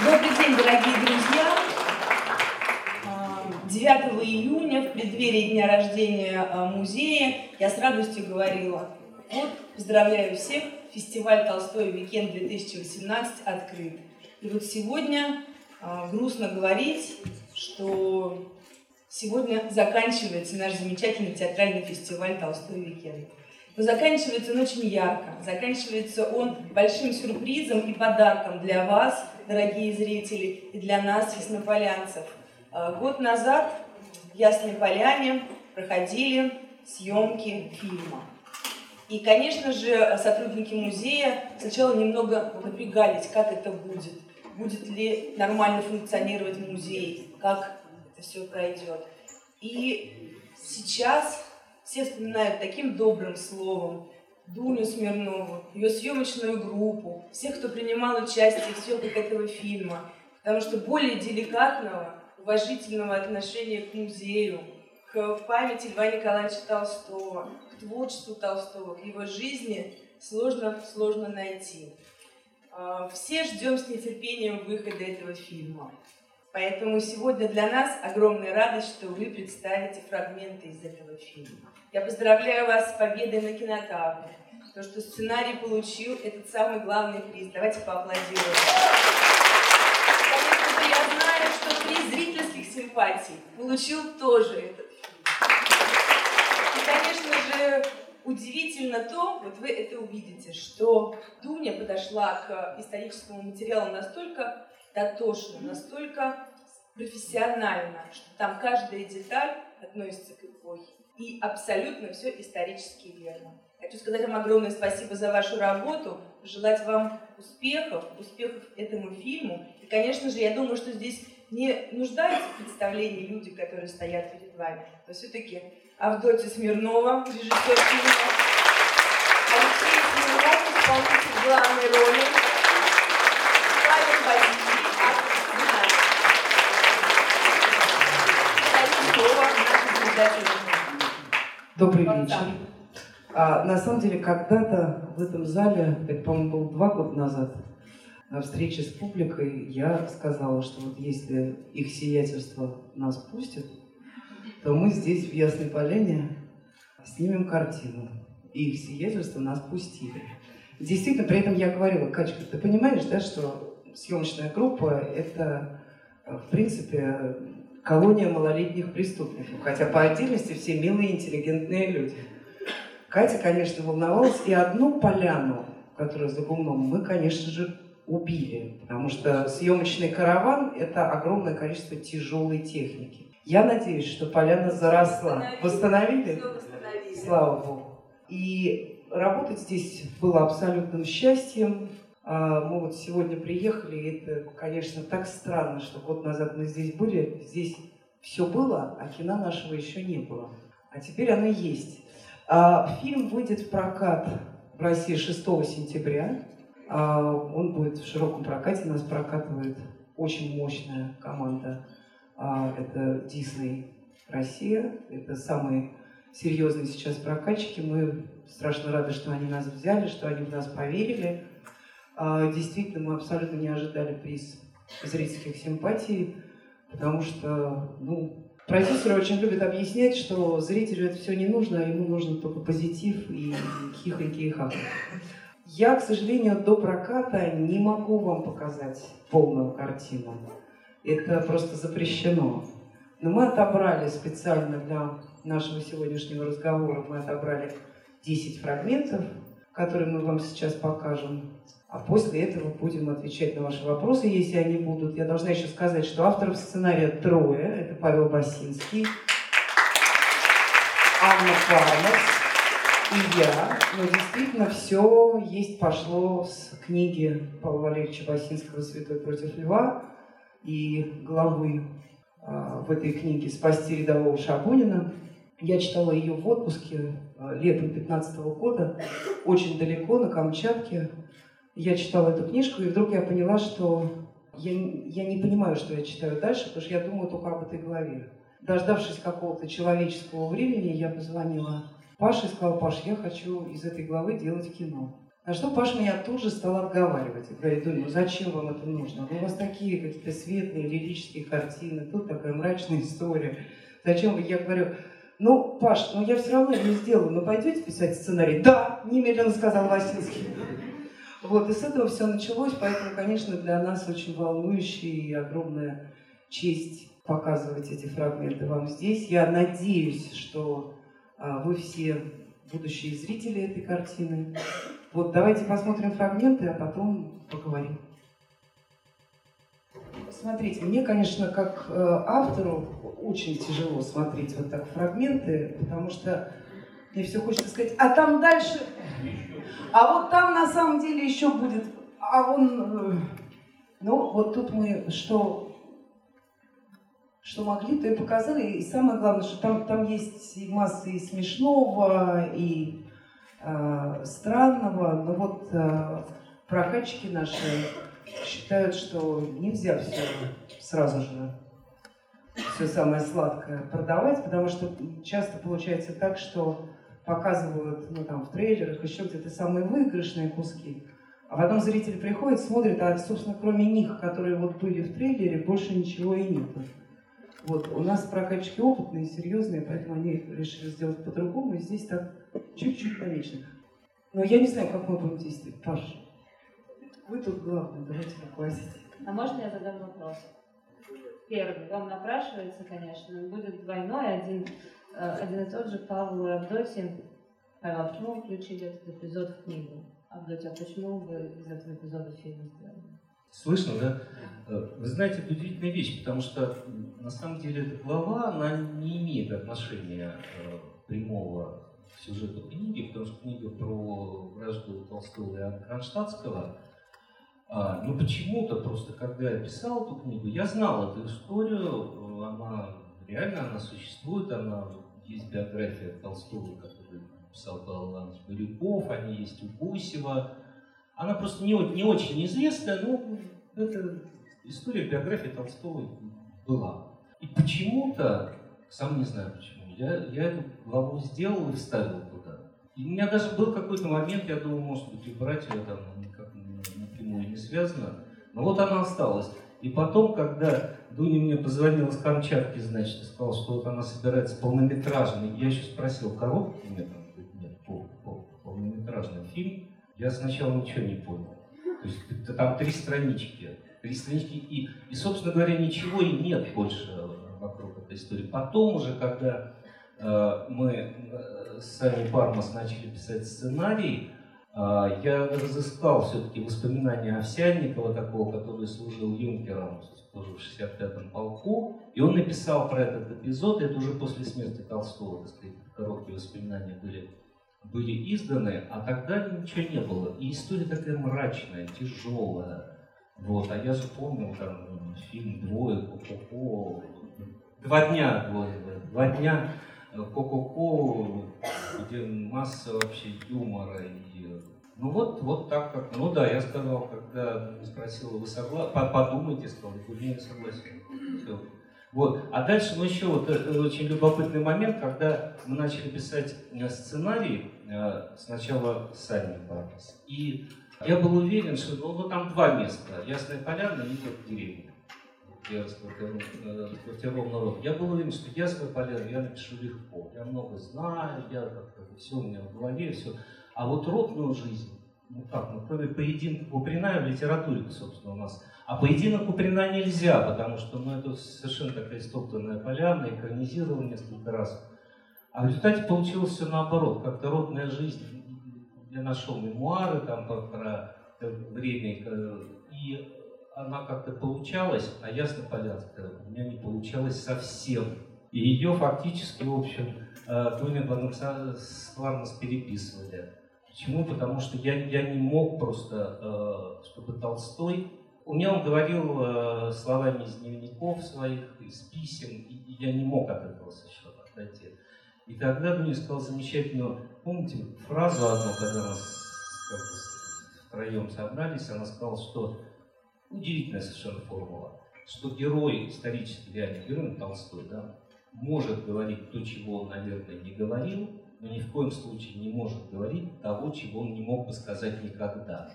Добрый день, дорогие друзья! 9 а, июня, в преддверии дня рождения а, музея, я с радостью говорила, вот, поздравляю всех, фестиваль «Толстой Викенд 2018» открыт. И вот сегодня а, грустно говорить, что сегодня заканчивается наш замечательный театральный фестиваль «Толстой Weekend». Но заканчивается он очень ярко, заканчивается он большим сюрпризом и подарком для вас, дорогие зрители, и для нас, яснополянцев. А, год назад в Ясной Поляне проходили съемки фильма. И, конечно же, сотрудники музея сначала немного напрягались, как это будет, будет ли нормально функционировать музей, как это все пройдет. И сейчас все вспоминают таким добрым словом Дуню Смирнову, ее съемочную группу, всех, кто принимал участие в съемках этого фильма. Потому что более деликатного, уважительного отношения к музею, к памяти Льва Николаевича Толстого, к творчеству Толстого, к его жизни сложно, сложно найти. А, все ждем с нетерпением выхода этого фильма. Поэтому сегодня для нас огромная радость, что вы представите фрагменты из этого фильма. Я поздравляю вас с победой на кинотавре. То, что сценарий получил этот самый главный приз. Давайте поаплодируем. Конечно же, я знаю, что приз зрительских симпатий получил тоже этот И, конечно же, удивительно то, вот вы это увидите, что Дуня подошла к историческому материалу настолько дотошно, настолько профессионально, что там каждая деталь относится к эпохе. И абсолютно все исторически верно. Хочу сказать вам огромное спасибо за вашу работу, желать вам успехов, успехов этому фильму. И, конечно же, я думаю, что здесь не нуждаются в представлении люди, которые стоят перед вами. Но все-таки Авдотья Смирнова, режиссер фильма, Алексей Смирнов, исполнитель главной роли, Павел Васильевич, Добрый вечер. А, на самом деле, когда-то в этом зале, это, по-моему, было два года назад, на встрече с публикой я сказала, что вот если их сиятельство нас пустит, то мы здесь, в Ясной Поляне, снимем картину. И их сиятельство нас пустили. Действительно, при этом я говорила, Качка, ты понимаешь, да, что съемочная группа – это, в принципе, колония малолетних преступников, хотя по отдельности все милые, интеллигентные люди. Катя, конечно, волновалась, и одну поляну, которая за гумном, мы, конечно же, убили, потому что съемочный караван – это огромное количество тяжелой техники. Я надеюсь, что поляна заросла. Восстановили? Восстановили? Слава Богу. И работать здесь было абсолютным счастьем. А, мы вот сегодня приехали, и это, конечно, так странно, что год назад мы здесь были, здесь все было, а кино нашего еще не было. А теперь оно есть. А, фильм выйдет в прокат в России 6 сентября. А, он будет в широком прокате, нас прокатывает очень мощная команда. Это Disney Россия, это самые серьезные сейчас прокатчики. Мы страшно рады, что они нас взяли, что они в нас поверили. А, действительно, мы абсолютно не ожидали приз зрительских симпатий, потому что, ну, продюсеры очень любят объяснять, что зрителю это все не нужно, а ему нужен только позитив и хихоньки и хахоньки. Я, к сожалению, до проката не могу вам показать полную картину. Это просто запрещено. Но мы отобрали специально для нашего сегодняшнего разговора, мы отобрали 10 фрагментов, которые мы вам сейчас покажем. А после этого будем отвечать на ваши вопросы, если они будут. Я должна еще сказать, что авторов сценария трое. Это Павел Басинский, Анна Павлов и я. Но действительно все есть пошло с книги Павла Валерьевича Басинского «Святой против льва» и главы э, в этой книге «Спасти рядового Шабунина». Я читала ее в отпуске э, летом 15 года, очень далеко, на Камчатке я читала эту книжку, и вдруг я поняла, что я, я не понимаю, что я читаю дальше, потому что я думаю только об этой главе. Дождавшись какого-то человеческого времени, я позвонила Паше и сказала, Паш, я хочу из этой главы делать кино. А что Паша меня тут же стал отговаривать. Говорит, ну зачем вам это нужно? У вас такие какие-то светлые лирические картины, тут такая мрачная история. Зачем вы? Я говорю, ну, Паш, ну я все равно не сделаю. Ну пойдете писать сценарий? Да, немедленно сказал Васинский. Вот, и с этого все началось, поэтому, конечно, для нас очень волнующая и огромная честь показывать эти фрагменты вам здесь. Я надеюсь, что а, вы все будущие зрители этой картины. Вот давайте посмотрим фрагменты, а потом поговорим. Смотрите, мне, конечно, как э, автору очень тяжело смотреть вот так фрагменты, потому что мне все хочется сказать, а там дальше, а вот там на самом деле еще будет, а он, э, ну вот тут мы что, что могли, то и показали, и самое главное, что там, там есть и масса и смешного, и э, странного, но вот э, прокатчики наши считают, что нельзя все сразу же все самое сладкое продавать, потому что часто получается так, что показывают ну, там, в трейлерах, еще где-то самые выигрышные куски, а потом зритель приходит, смотрит, а, собственно, кроме них, которые вот были в трейлере, больше ничего и нет. Вот. У нас прокатчики опытные, серьезные, поэтому они решили сделать по-другому, и здесь так чуть-чуть навечно. Но я не знаю, как мы будем действовать. Паша. Вы тут главное, давайте поклассите. А можно я задам вопрос? Первый, вам напрашивается, конечно, будет двойной, один, один и тот же Павел и Авдотья. Павел, а почему вы включили этот эпизод в книгу? Авдотья, а почему вы из этого эпизода фильм сделали? Слышно, да? Э, вы знаете, это удивительная вещь, потому что на самом деле эта глава, она не имеет отношения э, прямого к сюжету книги, потому что книга про вражду Толстого и Кронштадтского – а, ну почему-то просто, когда я писал эту книгу, я знал эту историю, она реально она существует, она есть биография Толстого, который писал Павел Иванович Барюков, они есть у Гусева. Она просто не, не очень известная, но это история биографии Толстого была. И почему-то, сам не знаю почему, я, я эту главу сделал и вставил туда. И у меня даже был какой-то момент, я думал, может быть, убрать ее там, напрямую не связано. Но вот она осталась. И потом, когда Дуня мне позвонила с Камчатки, значит, и сказала, что вот она собирается полнометражный, я еще спросил, нет? Она говорит, нет, пол, пол, полнометражный фильм. Я сначала ничего не понял. То есть там три странички. Три странички и, и, собственно говоря, ничего и нет больше вокруг этой истории. Потом уже, когда э, мы э, с Саней Пармас начали писать сценарий, я разыскал все-таки воспоминания Овсянникова, такого, который служил юнкером тоже в 65-м полку, и он написал про этот эпизод, это уже после смерти Толстого, так сказать, короткие воспоминания были, были изданы, а тогда ничего не было. И история такая мрачная, тяжелая. Вот, а я же помнил там фильм «Двое», «Ко-ко-ко», «Два дня», «Двое», «Два дня», Ко-ко-ко, где масса вообще юмора и ну вот, вот так как. Ну да, я сказал, когда спросила, вы согласны, подумайте, сказал, я не согласен. Все. Вот. А дальше, ну еще вот это очень любопытный момент, когда мы начали писать э, сценарий, э, сначала сами Барбас, и я был уверен, что ну, ну там два места, Ясная Поляна и деревня я расквартировал народ. Я был уверен, что Ясная Поляна я напишу легко. Я много знаю, я как-то все у меня в голове, все. А вот родную жизнь, ну как, ну кроме поединка Куприна в литературе, собственно, у нас. А поединок Куприна нельзя, потому что ну, это совершенно такая истоптанная поляна, экранизировал несколько раз. А в результате получилось все наоборот. Как-то родная жизнь. Я нашел мемуары там про время, и она как-то получалась, а Яснополянская у меня не получалось совсем. И ее фактически, в общем, Дуня Бонаксарна переписывали. Почему? Потому что я, я не мог просто, э, чтобы Толстой... У меня он говорил э, словами из дневников своих, из писем, и я не мог от этого совершенно отойти. И тогда мне сказал замечательную, помните, фразу одну, когда нас втроем собрались, она сказала, что удивительная совершенно формула, что герой, исторический реальный герой, Толстой, да, может говорить то, чего он, наверное, не говорил, но ни в коем случае не может говорить того, чего он не мог бы сказать никогда.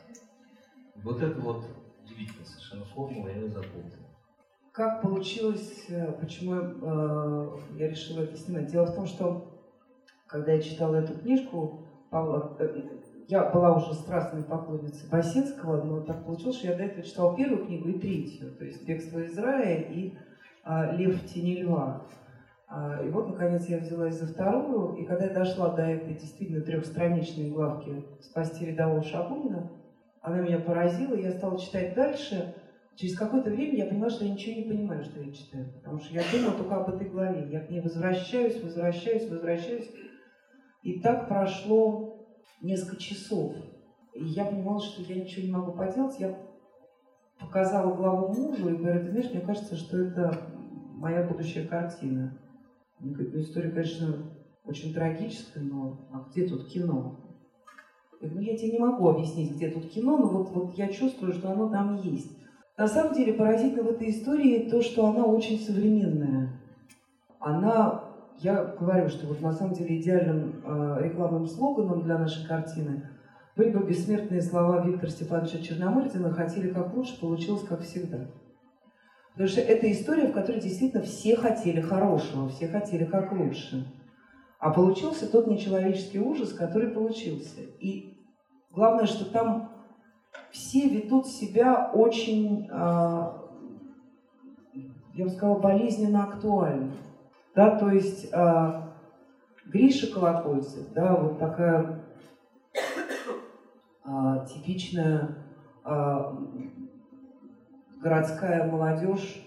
Вот это вот удивительная совершенно формула, я ее запомнил. Как получилось, э, почему э, я решила это снимать? Дело в том, что когда я читала эту книжку, Павла, э, я была уже страстной поклонницей Басинского, но так получилось, что я до этого читала первую книгу и третью, то есть «Бегство из рая» и а, «Лев в тени льва». А, и вот, наконец, я взялась за вторую, и когда я дошла до этой действительно трехстраничной главки «Спасти рядового Шабунина», она меня поразила, я стала читать дальше. Через какое-то время я поняла, что я ничего не понимаю, что я читаю. Потому что я думала только об этой главе. Я к ней возвращаюсь, возвращаюсь, возвращаюсь. И так прошло несколько часов. И я понимала, что я ничего не могу поделать. Я показала главу мужу и говорю, ты знаешь, мне кажется, что это моя будущая картина. Ну история, конечно, очень трагическая, но а где тут кино? Я говорю, ну я тебе не могу объяснить, где тут кино, но вот, вот я чувствую, что оно там есть. На самом деле поразительно в этой истории то, что она очень современная. Она, я говорю, что вот на самом деле идеальным э, рекламным слоганом для нашей картины были бы бессмертные слова Виктора Степановича Черномырдина «Хотели как лучше, получилось как всегда». Потому что это история, в которой действительно все хотели хорошего, все хотели как лучше. А получился тот нечеловеческий ужас, который получился. И главное, что там все ведут себя очень, а, я бы сказала, болезненно актуально. Да, то есть а, Гриша Колокольцев, да, вот такая а, типичная городская молодежь,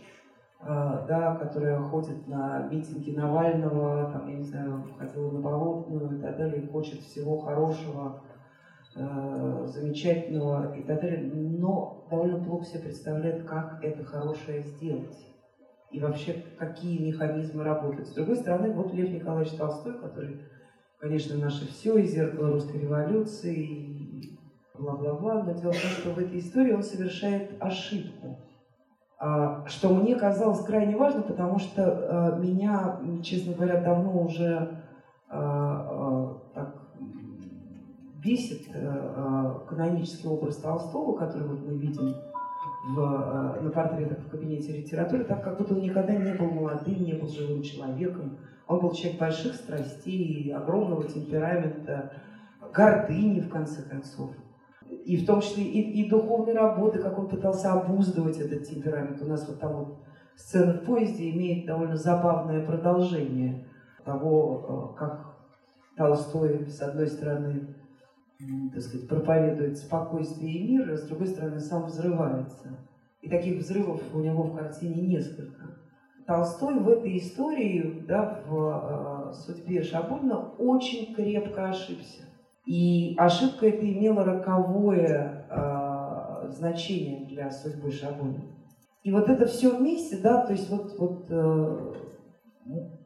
да, которая ходит на митинги Навального, там, я не знаю, ходила на Болотную и так далее, и хочет всего хорошего, э, замечательного и так далее, но довольно плохо себе представляет, как это хорошее сделать. И вообще, какие механизмы работают. С другой стороны, вот Лев Николаевич Толстой, который, конечно, наше все, и зеркало русской революции, и бла-бла-бла, но дело в том, что в этой истории он совершает ошибку. А, что мне казалось крайне важно, потому что а, меня, честно говоря, давно уже а, так бесит э, э, канонический образ Толстого, который вот мы видим в, э, на портретах в кабинете литературы, так как будто он никогда не был молодым, не был живым человеком. Он был человек больших страстей, огромного темперамента, гордыни, в конце концов. И в том числе и, и духовной работы, как он пытался обуздывать этот темперамент. У нас вот там вот сцена в поезде имеет довольно забавное продолжение того, как Толстой, с одной стороны, так сказать, проповедует спокойствие и мир, а с другой стороны сам взрывается. И таких взрывов у него в картине несколько. Толстой в этой истории, да, в э, судьбе Шабунина очень крепко ошибся. И ошибка эта имела роковое э, значение для судьбы Шабунина. И вот это все вместе, да, то есть вот, вот э,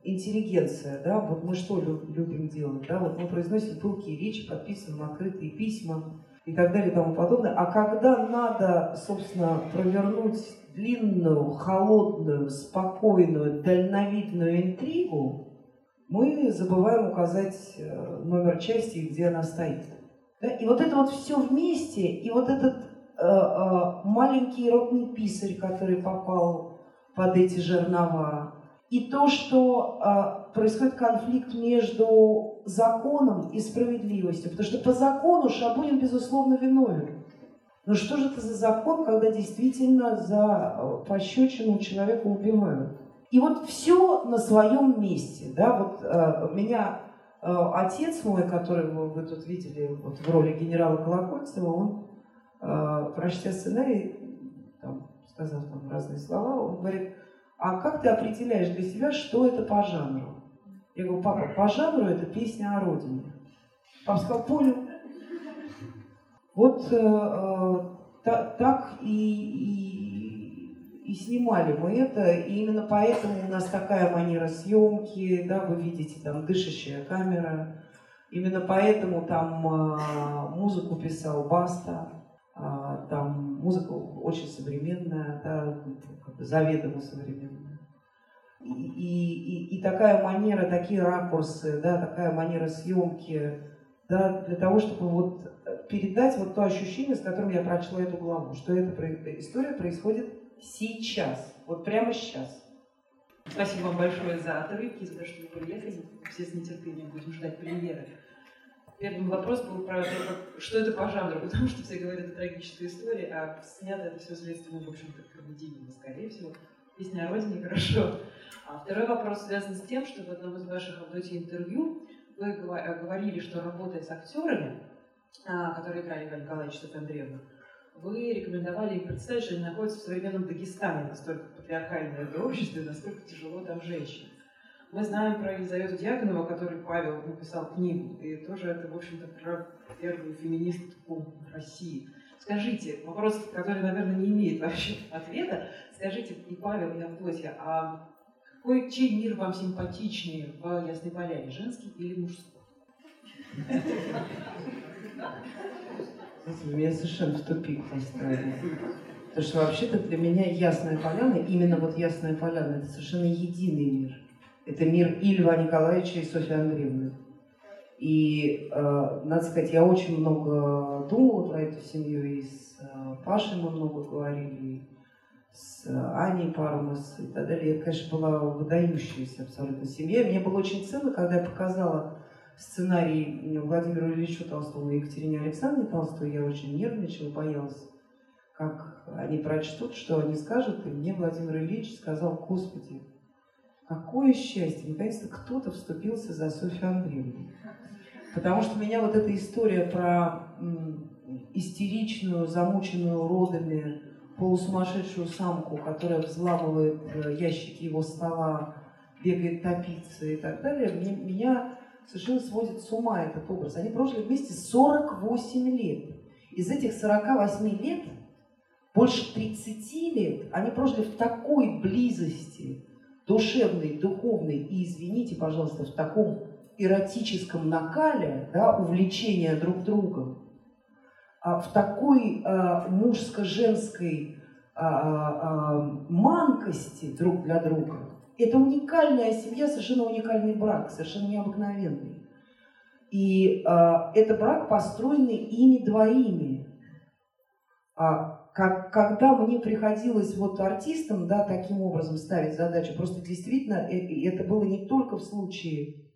интеллигенция, да, вот мы что любим делать, да, вот мы произносим пылкие речи, подписываем открытые письма и так далее и тому подобное. А когда надо, собственно, провернуть длинную, холодную, спокойную, дальновидную интригу, мы забываем указать э, номер части, где она стоит. Да? И вот это вот все вместе, и вот этот э, э, маленький ротный писарь, который попал под эти жернова, и то, что э, происходит конфликт между законом и справедливостью. Потому что по закону Шабунин, безусловно, виновен. Но что же это за закон, когда действительно за а, пощечину человека убивают? И вот все на своем месте. Да? Вот э, меня э, отец мой, которого вы тут видели вот, в роли генерала Колокольцева, он, э, прочтя сценарий, там, сказав там разные слова, он говорит, а как ты определяешь для себя, что это по жанру? Я говорю, папа, по жанру это песня о родине. Папа сказал, понял. Вот э, э, та, так и, и, и снимали мы это, и именно поэтому у нас такая манера съемки, да, вы видите, там дышащая камера. Именно поэтому там э, музыку писал Баста, там музыка очень современная, да, как бы заведомо современная. И, и, и такая манера, такие ракурсы, да, такая манера съемки, да, для того, чтобы вот передать вот то ощущение, с которым я прочла эту главу, что эта история происходит сейчас, вот прямо сейчас. Спасибо вам большое за отрывки, за то, что вы приехали. Все с нетерпением будем ждать премьеры. Первый вопрос был про то, как, что это по жанру, потому что все говорят о трагической истории, а снято это все следственно, в общем-то, комедийно, скорее всего. Песня о родине хорошо. А второй вопрос связан с тем, что в одном из ваших Авдотьи интервью вы говорили, что работая с актерами, а, которые играли Ивана Николаевича Андреевна, вы рекомендовали им представить, что они находятся в современном Дагестане, настолько патриархальное это общество, и насколько тяжело там женщинам. Мы знаем про Елизавету Дьяконова, который Павел написал книгу, и тоже это, в общем-то, про первую феминистку России. Скажите, вопрос, который, наверное, не имеет вообще ответа, скажите, и Павел, и Авдотья, а какой, чей мир вам симпатичнее в Ясной Поляне, женский или мужской? Вы меня совершенно в тупик поставили. Потому что вообще-то для меня Ясная Поляна, именно вот Ясная Поляна, это совершенно единый мир. Это мир и Льва Николаевича, и Софьи Андреевны. И, э, надо сказать, я очень много думала про эту семью, и с э, Пашей мы много говорили, и с Аней Пармас и так далее. Это, конечно, была выдающаяся абсолютно семья. Мне было очень ценно, когда я показала сценарий Владимиру Ильичу Толстому и Екатерине Александровне Толстой, я очень нервничала, боялась, как они прочтут, что они скажут. И мне Владимир Ильич сказал, Господи, какое счастье, наконец-то кто-то вступился за Софью Андреевну. Потому что меня вот эта история про истеричную, замученную родами, полусумасшедшую самку, которая взламывает э, ящики его стола, бегает топиться и так далее, меня совершенно сводит с ума этот образ. Они прожили вместе 48 лет. Из этих 48 лет, больше 30 лет, они прожили в такой близости, душевной, духовной и, извините, пожалуйста, в таком эротическом накале, да, увлечения друг другом, а в такой а, мужско-женской а, а, манкости друг для друга, это уникальная семья, совершенно уникальный брак, совершенно необыкновенный. И э, это брак, построенный ими двоими. А, как, когда мне приходилось вот артистам да, таким образом ставить задачу, просто действительно это, это было не только в случае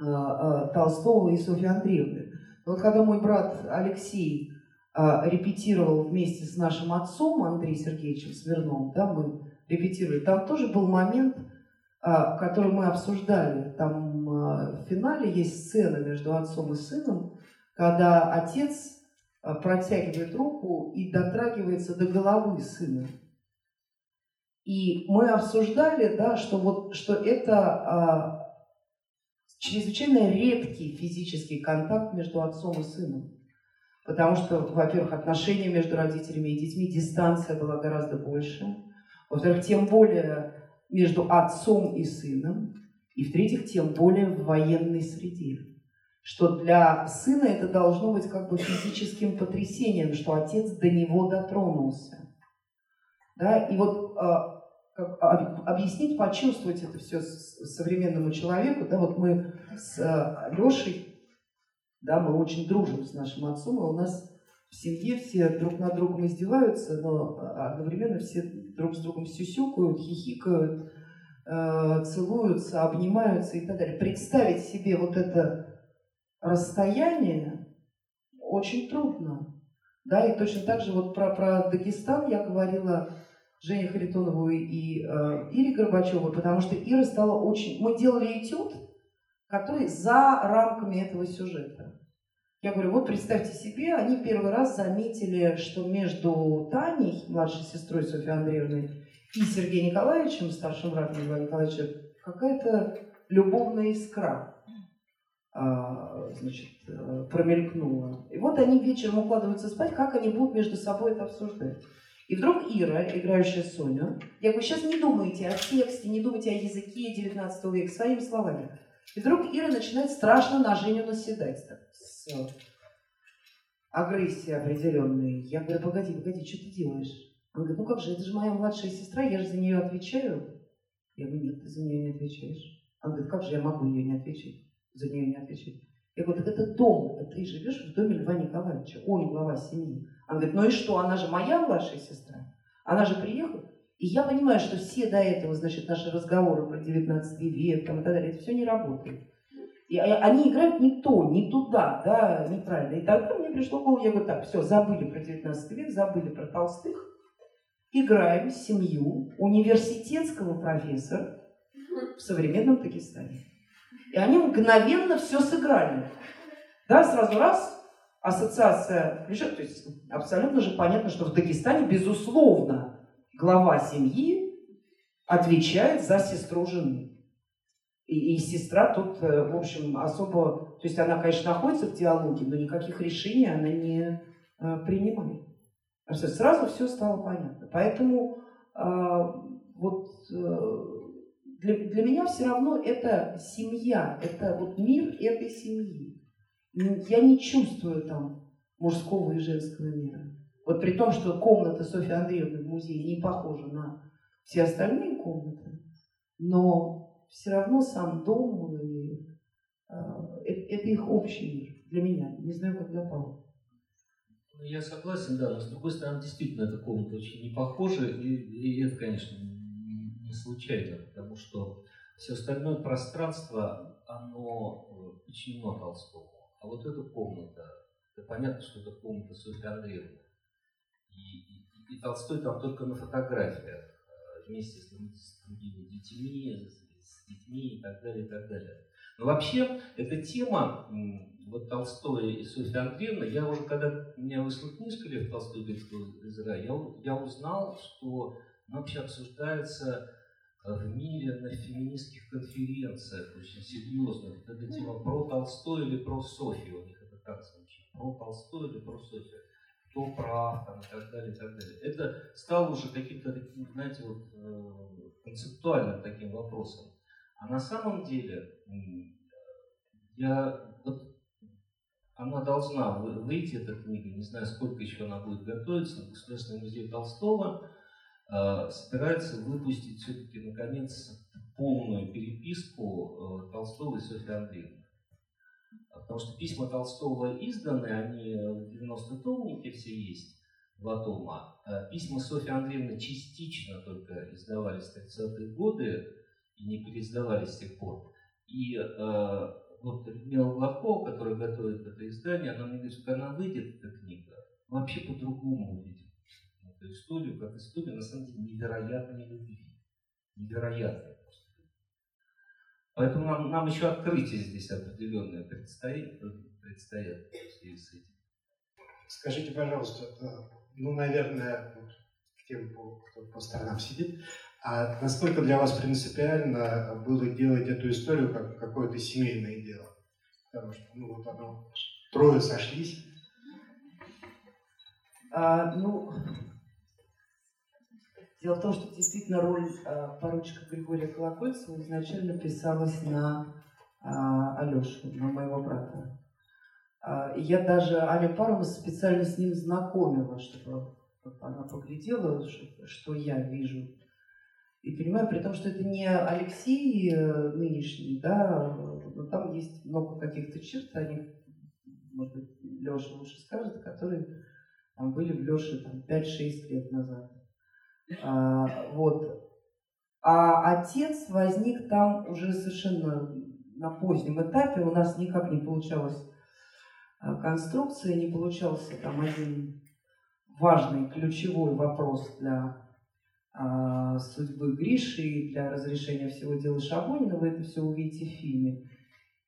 э, э, Толстого и Софьи Андреевны. Но вот когда мой брат Алексей э, репетировал вместе с нашим отцом Андреем Сергеевичем Смирновым, да, мы репетировали, там тоже был момент, а, который мы обсуждали. Там а, в финале есть сцена между отцом и сыном, когда отец протягивает руку и дотрагивается до головы сына. И мы обсуждали, да, что, вот, что это а, чрезвычайно редкий физический контакт между отцом и сыном. Потому что, во-первых, отношения между родителями и детьми, дистанция была гораздо больше. Во-вторых, тем более между отцом и сыном, и в-третьих, тем более в военной среде. Что для сына это должно быть как бы физическим потрясением, что отец до него дотронулся. Да? И вот а, как, объяснить, почувствовать это все современному человеку, да, вот мы с а, Лешей, да, мы очень дружим с нашим отцом, и у нас в семье все друг над другом издеваются, но одновременно все друг с другом сюсюкают, хихикают, целуются, обнимаются и так далее. Представить себе вот это расстояние очень трудно. Да, и точно так же вот про, про Дагестан я говорила Жене Харитонову и э, Ире Горбачевой, потому что Ира стала очень... Мы делали этюд, который за рамками этого сюжета. Я говорю, вот представьте себе, они первый раз заметили, что между Таней, младшей сестрой Софьи Андреевны, и Сергеем Николаевичем, старшим братом Ивана Николаевича, какая-то любовная искра значит, э, промелькнула. И вот они вечером укладываются спать, как они будут между собой это обсуждать. И вдруг Ира, играющая Соню, я говорю, сейчас не думайте о тексте, не думайте о языке 19 века, своими словами. И вдруг Ира начинает страшно на Женю наседать. Так, с агрессией определенной. Я говорю, погоди, погоди, что ты делаешь? Она говорит, ну как же, это же моя младшая сестра, я же за нее отвечаю. Я говорю, нет, ты за нее не отвечаешь. Она говорит, как же я могу ее не отвечать? За нее не отвечать. Я говорю, так это дом, ты живешь в доме Льва Николаевича, он глава семьи. Она говорит, ну и что, она же моя младшая сестра, она же приехала. И я понимаю, что все до этого, значит, наши разговоры про 19 век там, и так далее, это все не работает. И они играют не то, не туда, да, неправильно. И тогда мне пришло в голову, я говорю, так, все, забыли про 19 век, забыли про Толстых, играем семью университетского профессора в современном Дагестане. И они мгновенно все сыграли. Да, сразу раз, ассоциация включает, то есть абсолютно же понятно, что в Дагестане, безусловно, глава семьи отвечает за сестру жены. И, и сестра тут, э, в общем, особо, то есть она, конечно, находится в диалоге, но никаких решений она не э, принимает. Сразу все стало понятно. Поэтому э, вот э, для, для меня все равно это семья, это вот мир этой семьи. Я не чувствую там мужского и женского мира. Вот при том, что комната Софьи Андреевны в музее не похожа на все остальные комнаты, но все равно сам дом и, э, это их общий мир для меня. Не знаю, как для Павла. Ну, я согласен, да, но с другой стороны, действительно, эта комната очень не похожа, и, и это, конечно, не случайно, потому что все остальное пространство, оно э, подчинено Толстому. А вот эта комната, это понятно, что это комната Андреевны. И, и, и Толстой там только на фотографиях, э, вместе с, с другими детьми, с, с детьми и так далее, и так далее. Но вообще, эта тема, вот Толстой и Софья Андреевна, я уже, когда меня вышла книжка Лев Толстой «Бегство из рая», я, я узнал, что вообще обсуждается в мире на феминистских конференциях очень серьезно. Вот эта тема про Толстой или про Софию, у них это так звучит. Про Толстой или про Софию. Кто прав, там, и так далее, и так далее. Это стало уже каким-то таким, знаете, вот, э, концептуальным таким вопросом. А на самом деле, я, вот, она должна выйти, эта книга, не знаю, сколько еще она будет готовиться, в Государственный музей Толстого, собирается выпустить все-таки, наконец, полную переписку э, Толстого и Софьи Андреевны. Потому что письма Толстого изданы, они в 90-томнике все есть, два тома. А письма Софьи Андреевны частично только издавались в 30-е годы и не переиздавались с тех пор. И э, вот Людмила Гладкова, которая готовит это издание, она мне говорит, что она выйдет, эта книга, вообще по-другому увидит эту историю как историю, на самом деле, невероятной любви. Невероятной просто Поэтому нам, нам еще открытие здесь определенное предстоит, предстоит в связи с этим. Скажите, пожалуйста, э, ну, наверное, вот, тем, кто по сторонам сидит, а насколько для вас принципиально было делать эту историю как какое-то семейное дело? Потому что, ну, вот оно, трое сошлись. А, ну, Дело в том, что действительно роль э, поручика Григория Колокольцева изначально писалась на э, Алешу, на моего брата. Э, и я даже Аню Парову специально с ним знакомила, чтобы она поглядела, что, что я вижу. И понимаю, при том, что это не Алексей э, нынешний, да, но там есть много каких-то черт, они, может быть, Леша лучше скажет, которые там были в Леше там, 5-6 лет назад. А, вот. А отец возник там уже совершенно на позднем этапе. У нас никак не получалась а, конструкция, не получался там один важный, ключевой вопрос для а, судьбы Гриши и для разрешения всего дела Шабунина. Вы это все увидите в фильме.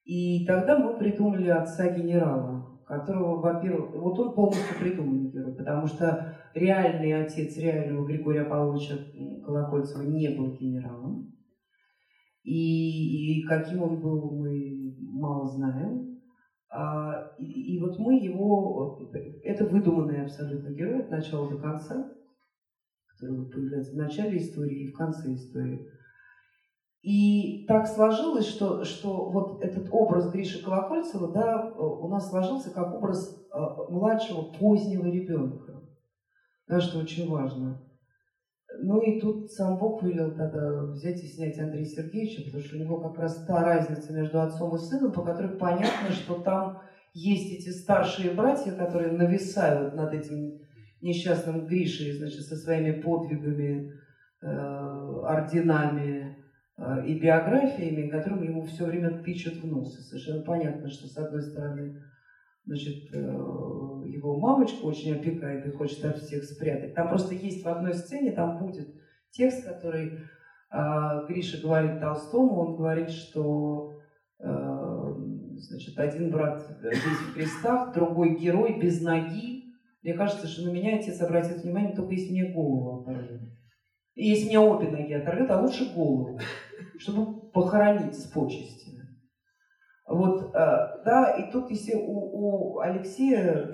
И тогда мы придумали отца генерала, которого, во-первых, вот он полностью придуманный герой, потому что реальный отец реального Григория Павловича Колокольцева не был генералом. И, и каким он был, мы мало знаем. А, и, и вот мы его, это выдуманный абсолютно герой от начала до конца, который появляется в начале истории и в конце истории. И так сложилось, что, что вот этот образ Гриши Колокольцева да, у нас сложился как образ э, младшего позднего ребенка. Да, что очень важно. Ну и тут сам Бог велел тогда взять и снять Андрея Сергеевича, потому что у него как раз та разница между отцом и сыном, по которой понятно, что там есть эти старшие братья, которые нависают над этим несчастным Гришей, значит, со своими подвигами, э, орденами э, и биографиями, которым ему все время тычут в нос. И совершенно понятно, что с одной стороны значит, э, его мамочка очень опекает и хочет от всех спрятать. Там просто есть в одной сцене, там будет текст, который э, Гриша говорит Толстому, он говорит, что э, значит, один брат весь в крестах, другой герой без ноги. Мне кажется, что на меня отец обратит внимание только если мне голову оторвет. И если мне обе ноги оторвет, а лучше голову, чтобы похоронить с почестями. Вот, э, да, и тут, если у, у Алексея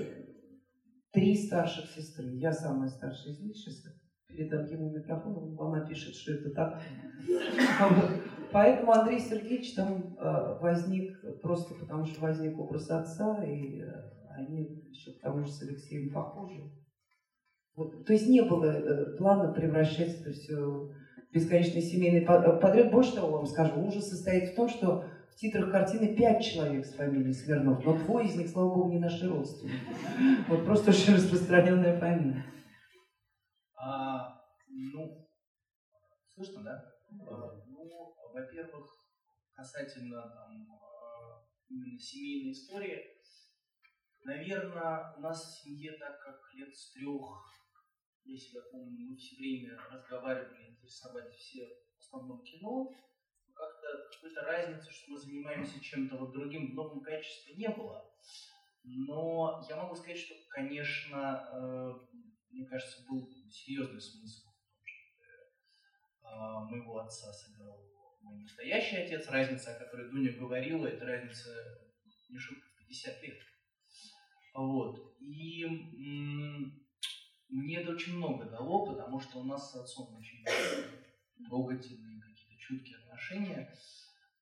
три старших сестры, я самая старшая из них, сейчас передам ему микрофон, она пишет, что это так. Поэтому Андрей Сергеевич там э, возник просто потому, что возник образ отца, и э, они еще к тому же с Алексеем похожи. Вот. То есть не было плана превращать это все в бесконечный семейный подряд. Больше того вам скажу, ужас состоит в том, что титрах картины пять человек с фамилией Смирнов, но двое из них, слава богу, не наши родственники. Вот просто очень распространенная фамилия. А, ну, слышно, да? Ну, во-первых, касательно там, а, именно семейной истории, наверное, у нас в семье, так как лет с трех, я помню, мы все время разговаривали, интересовались все в основном кино, как-то какой-то разницы, что мы занимаемся чем-то вот другим в новом качестве не было. Но я могу сказать, что, конечно, э, мне кажется, был серьезный смысл э, моего отца сыграл мой настоящий отец. Разница, о которой Дуня говорила, это разница не шутка в 50 лет. Вот. И мне это очень много дало, потому что у нас с отцом очень трогательные чуткие отношения,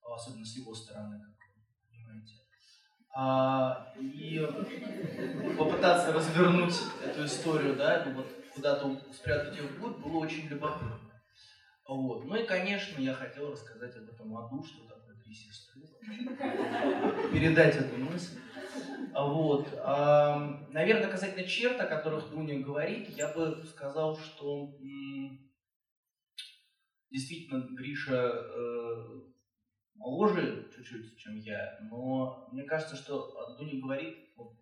особенно с его стороны, как вы понимаете. А, и попытаться развернуть эту историю, да, ну вот куда-то спрятать ее в год, было очень любопытно. Вот. Ну и, конечно, я хотел рассказать об этом аду, что такое три сестры. Передать эту мысль. Вот. А, наверное, касательно черт, о которых Дуня говорит, я бы сказал, что действительно Гриша э, моложе чуть-чуть, чем я, но мне кажется, что Дуня говорит, вот,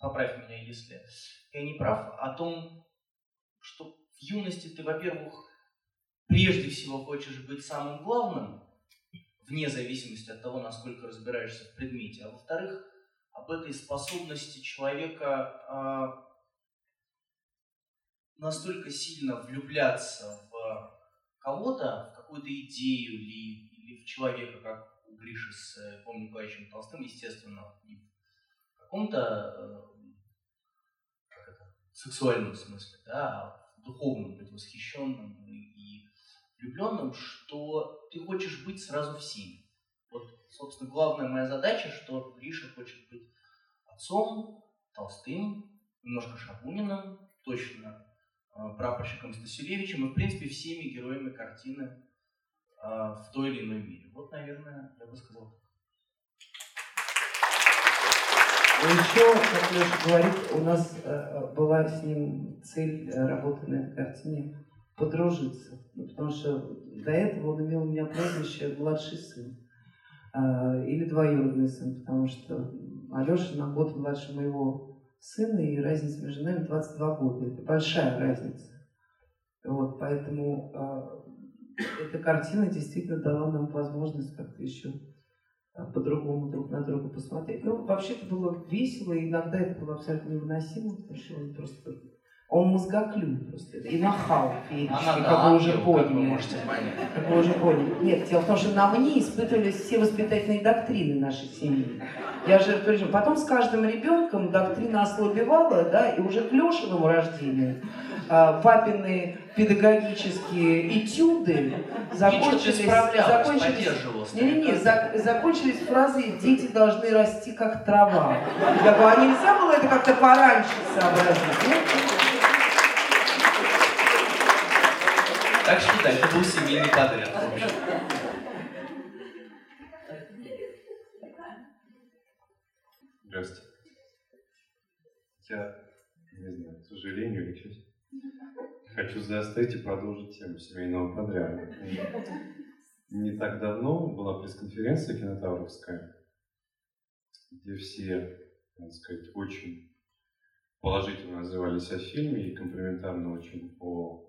поправь меня, если я не прав, о том, что в юности ты, во-первых, прежде всего хочешь быть самым главным, вне зависимости от того, насколько разбираешься в предмете, а во-вторых, об этой способности человека э, настолько сильно влюбляться кого-то, в какую-то идею или, или в человека, как у Гриши с э, Помню Николаевичем Толстым, естественно, не в каком-то э, как это, сексуальном смысле, да, а в духовном, быть восхищенным и, и влюбленным, что ты хочешь быть сразу всеми. Вот, собственно, главная моя задача, что Гриша хочет быть отцом, Толстым, немножко Шабуниным, точно прапорщиком Стасилевичем и, в принципе, всеми героями картины э, в той или иной мере. Вот, наверное, я бы сказал так. Еще, как Леша говорит, у нас э, была с ним цель работы на этой картине подружиться. Ну, потому что до этого он имел у меня прозвище «младший сын» или двоюродный сын, потому что Алеша на год младше моего сына, и разница между нами 22 года. Это большая разница. Вот, поэтому э, эта картина действительно дала нам возможность как-то еще э, по-другому друг на друга посмотреть. Ну, вообще это было весело, и иногда это было абсолютно невыносимо, потому что он просто он мозгоклюй просто. И нахал феерический, как вы уже поняли. Как вы уже поняли. Нет, дело в том, что на мне испытывались все воспитательные доктрины нашей семьи. Я же причем потом с каждым ребенком доктрина ослабевала, да, и уже к Лешиному рождению а, папины педагогические этюды закончились, закончились, не, не, не, за, закончились фразой «дети должны расти как трава». Я говорю, а нельзя было это как-то пораньше сообразить? Нет? Так что да, был семейный подряд. Здравствуйте. Я, не знаю, к сожалению или к счастью, хочу заострить и продолжить тему семейного подряда. Не так давно была пресс-конференция кинотавровская, где все, так сказать, очень положительно отзывались о фильме и комплиментарно очень о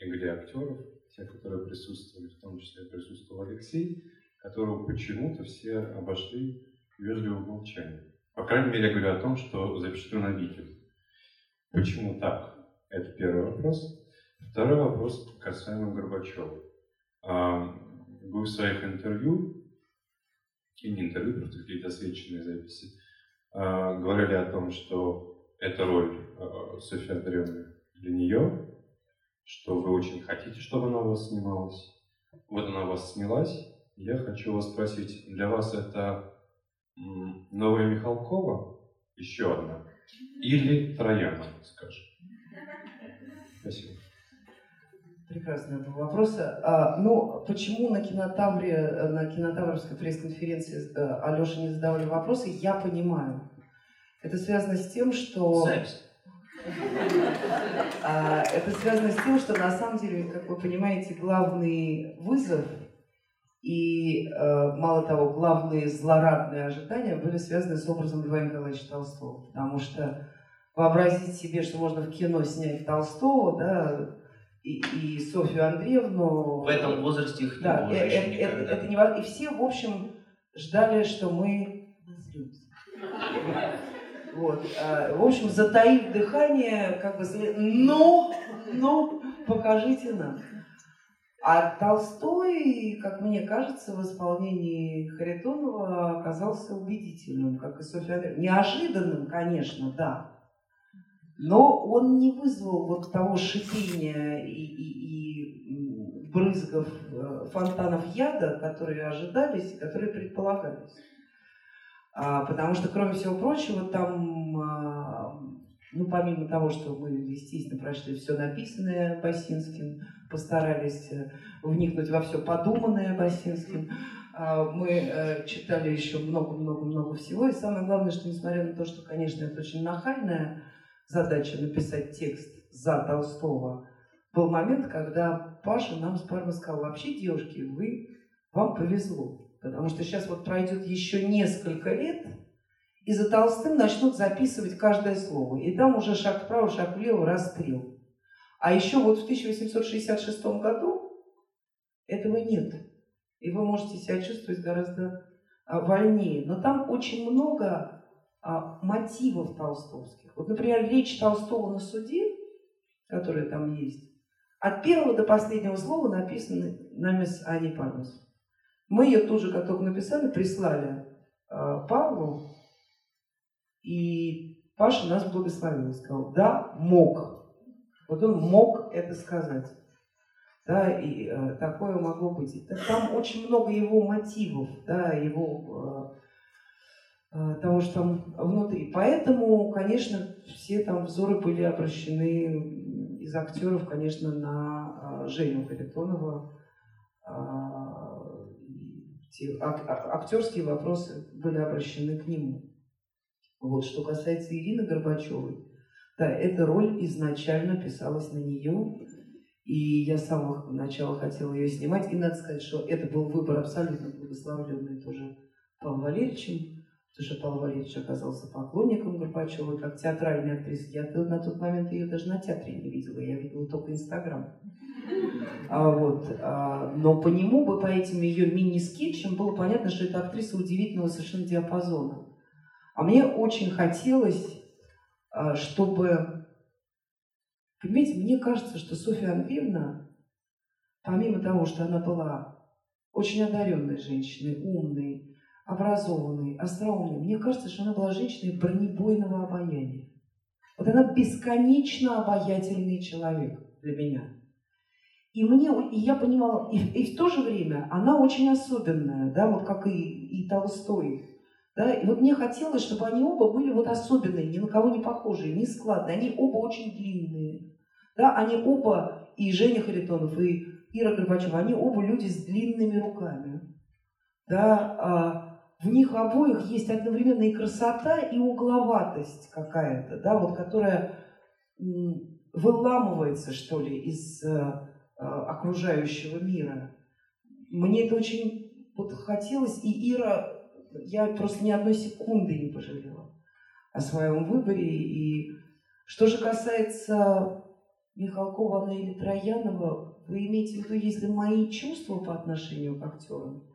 игре актеров, те, которые присутствовали, в том числе присутствовал Алексей, которого почему-то все обошли вежливым молчанием. По крайней мере, я говорю о том, что запечатлено видео. Почему так? Это первый вопрос. Второй вопрос касаемо Горбачева. А, вы в своих интервью, и не интервью, просто какие-то освещенные записи, а, говорили о том, что эта роль а, Софьи Андреевны для нее, что вы очень хотите, чтобы она у вас снималась. Вот она у вас снялась. Я хочу вас спросить, для вас это Новая Михалкова, еще одна, или Трояна, скажем? Спасибо. Прекрасный был вопрос. А, ну, почему на кинотавре, на кинотавровской пресс-конференции э, Алёше не задавали вопросы, я понимаю. Это связано с тем, что... Запись. А, это связано с тем, что на самом деле, как вы понимаете, главный вызов и, э, мало того, главные злорадные ожидания были связаны с образом Льва Николаевича Толстого. Потому что вообразить себе, что можно в кино снять Толстого, да, и, и Софью Андреевну... В этом возрасте их да, не было э, еще это, это, это невозможно. И все, в общем, ждали, что мы разлюбимся. Вот. а, В общем, затаив дыхание, как бы, сказали, ну, ну, покажите нам. А Толстой, как мне кажется, в исполнении Харитонова оказался убедительным, как и Софья. Неожиданным, конечно, да. Но он не вызвал вот того шипения и, и, и брызгов э, фонтанов яда, которые ожидались и которые предполагались. А, потому что, кроме всего прочего, там, а, ну, помимо того, что мы, естественно, прочли все написанное Басинским, постарались э, вникнуть во все подуманное Басинским, а, мы э, читали еще много-много-много всего. И самое главное, что несмотря на то, что, конечно, это очень нахальная задача написать текст за Толстого, был момент, когда Паша нам с Пармой сказал, вообще, девушки, вы, вам повезло. Потому что сейчас вот пройдет еще несколько лет, и за Толстым начнут записывать каждое слово. И там уже шаг вправо, шаг влево, расстрел. А еще вот в 1866 году этого нет. И вы можете себя чувствовать гораздо а, вольнее. Но там очень много а, мотивов толстовских. Вот, например, речь Толстого на суде, которая там есть, от первого до последнего слова написана нами с Аней Пармус. Мы ее тут же, как только написали, прислали э, Павлу, и Паша нас благословил, сказал, да, мог. Вот он мог это сказать. Да, и э, такое могло быть. И Там очень много его мотивов, да, его э, э, того, что там внутри. Поэтому, конечно, все там взоры были обращены из актеров, конечно, на э, Женю Харитонова. Э, а- актерские вопросы были обращены к нему. Вот, что касается Ирины Горбачевой, да, эта роль изначально писалась на нее, и я с самого начала хотела ее снимать. И надо сказать, что это был выбор абсолютно благословленный тоже Павлом Валерьевичем, потому что Павел Валерьевич оказался поклонником Горбачевой, как театральной актрисы. Я на тот момент ее даже на театре не видела, я видела только Инстаграм. А вот, а, но по нему, по этим ее мини-скетчам было понятно, что это актриса удивительного совершенно диапазона. А мне очень хотелось, а, чтобы... Понимаете, мне кажется, что Софья Андреевна, помимо того, что она была очень одаренной женщиной, умной, образованной, остроумной, мне кажется, что она была женщиной бронебойного обаяния. Вот она бесконечно обаятельный человек для меня. И мне, и я понимала, и, и в то же время она очень особенная, да, вот как и, и Толстой. Да, и вот мне хотелось, чтобы они оба были вот особенные, ни на кого не похожие, не складные. Они оба очень длинные. Да, они оба, и Женя Харитонов, и Ира Горбачева, они оба люди с длинными руками. Да, а в них обоих есть одновременно и красота, и угловатость какая-то, да, вот которая выламывается, что ли, из э, окружающего мира. Мне это очень вот хотелось, и Ира, я просто ни одной секунды не пожалела о своем выборе. И что же касается Михалкова или Троянова, вы имеете в виду, если мои чувства по отношению к актерам,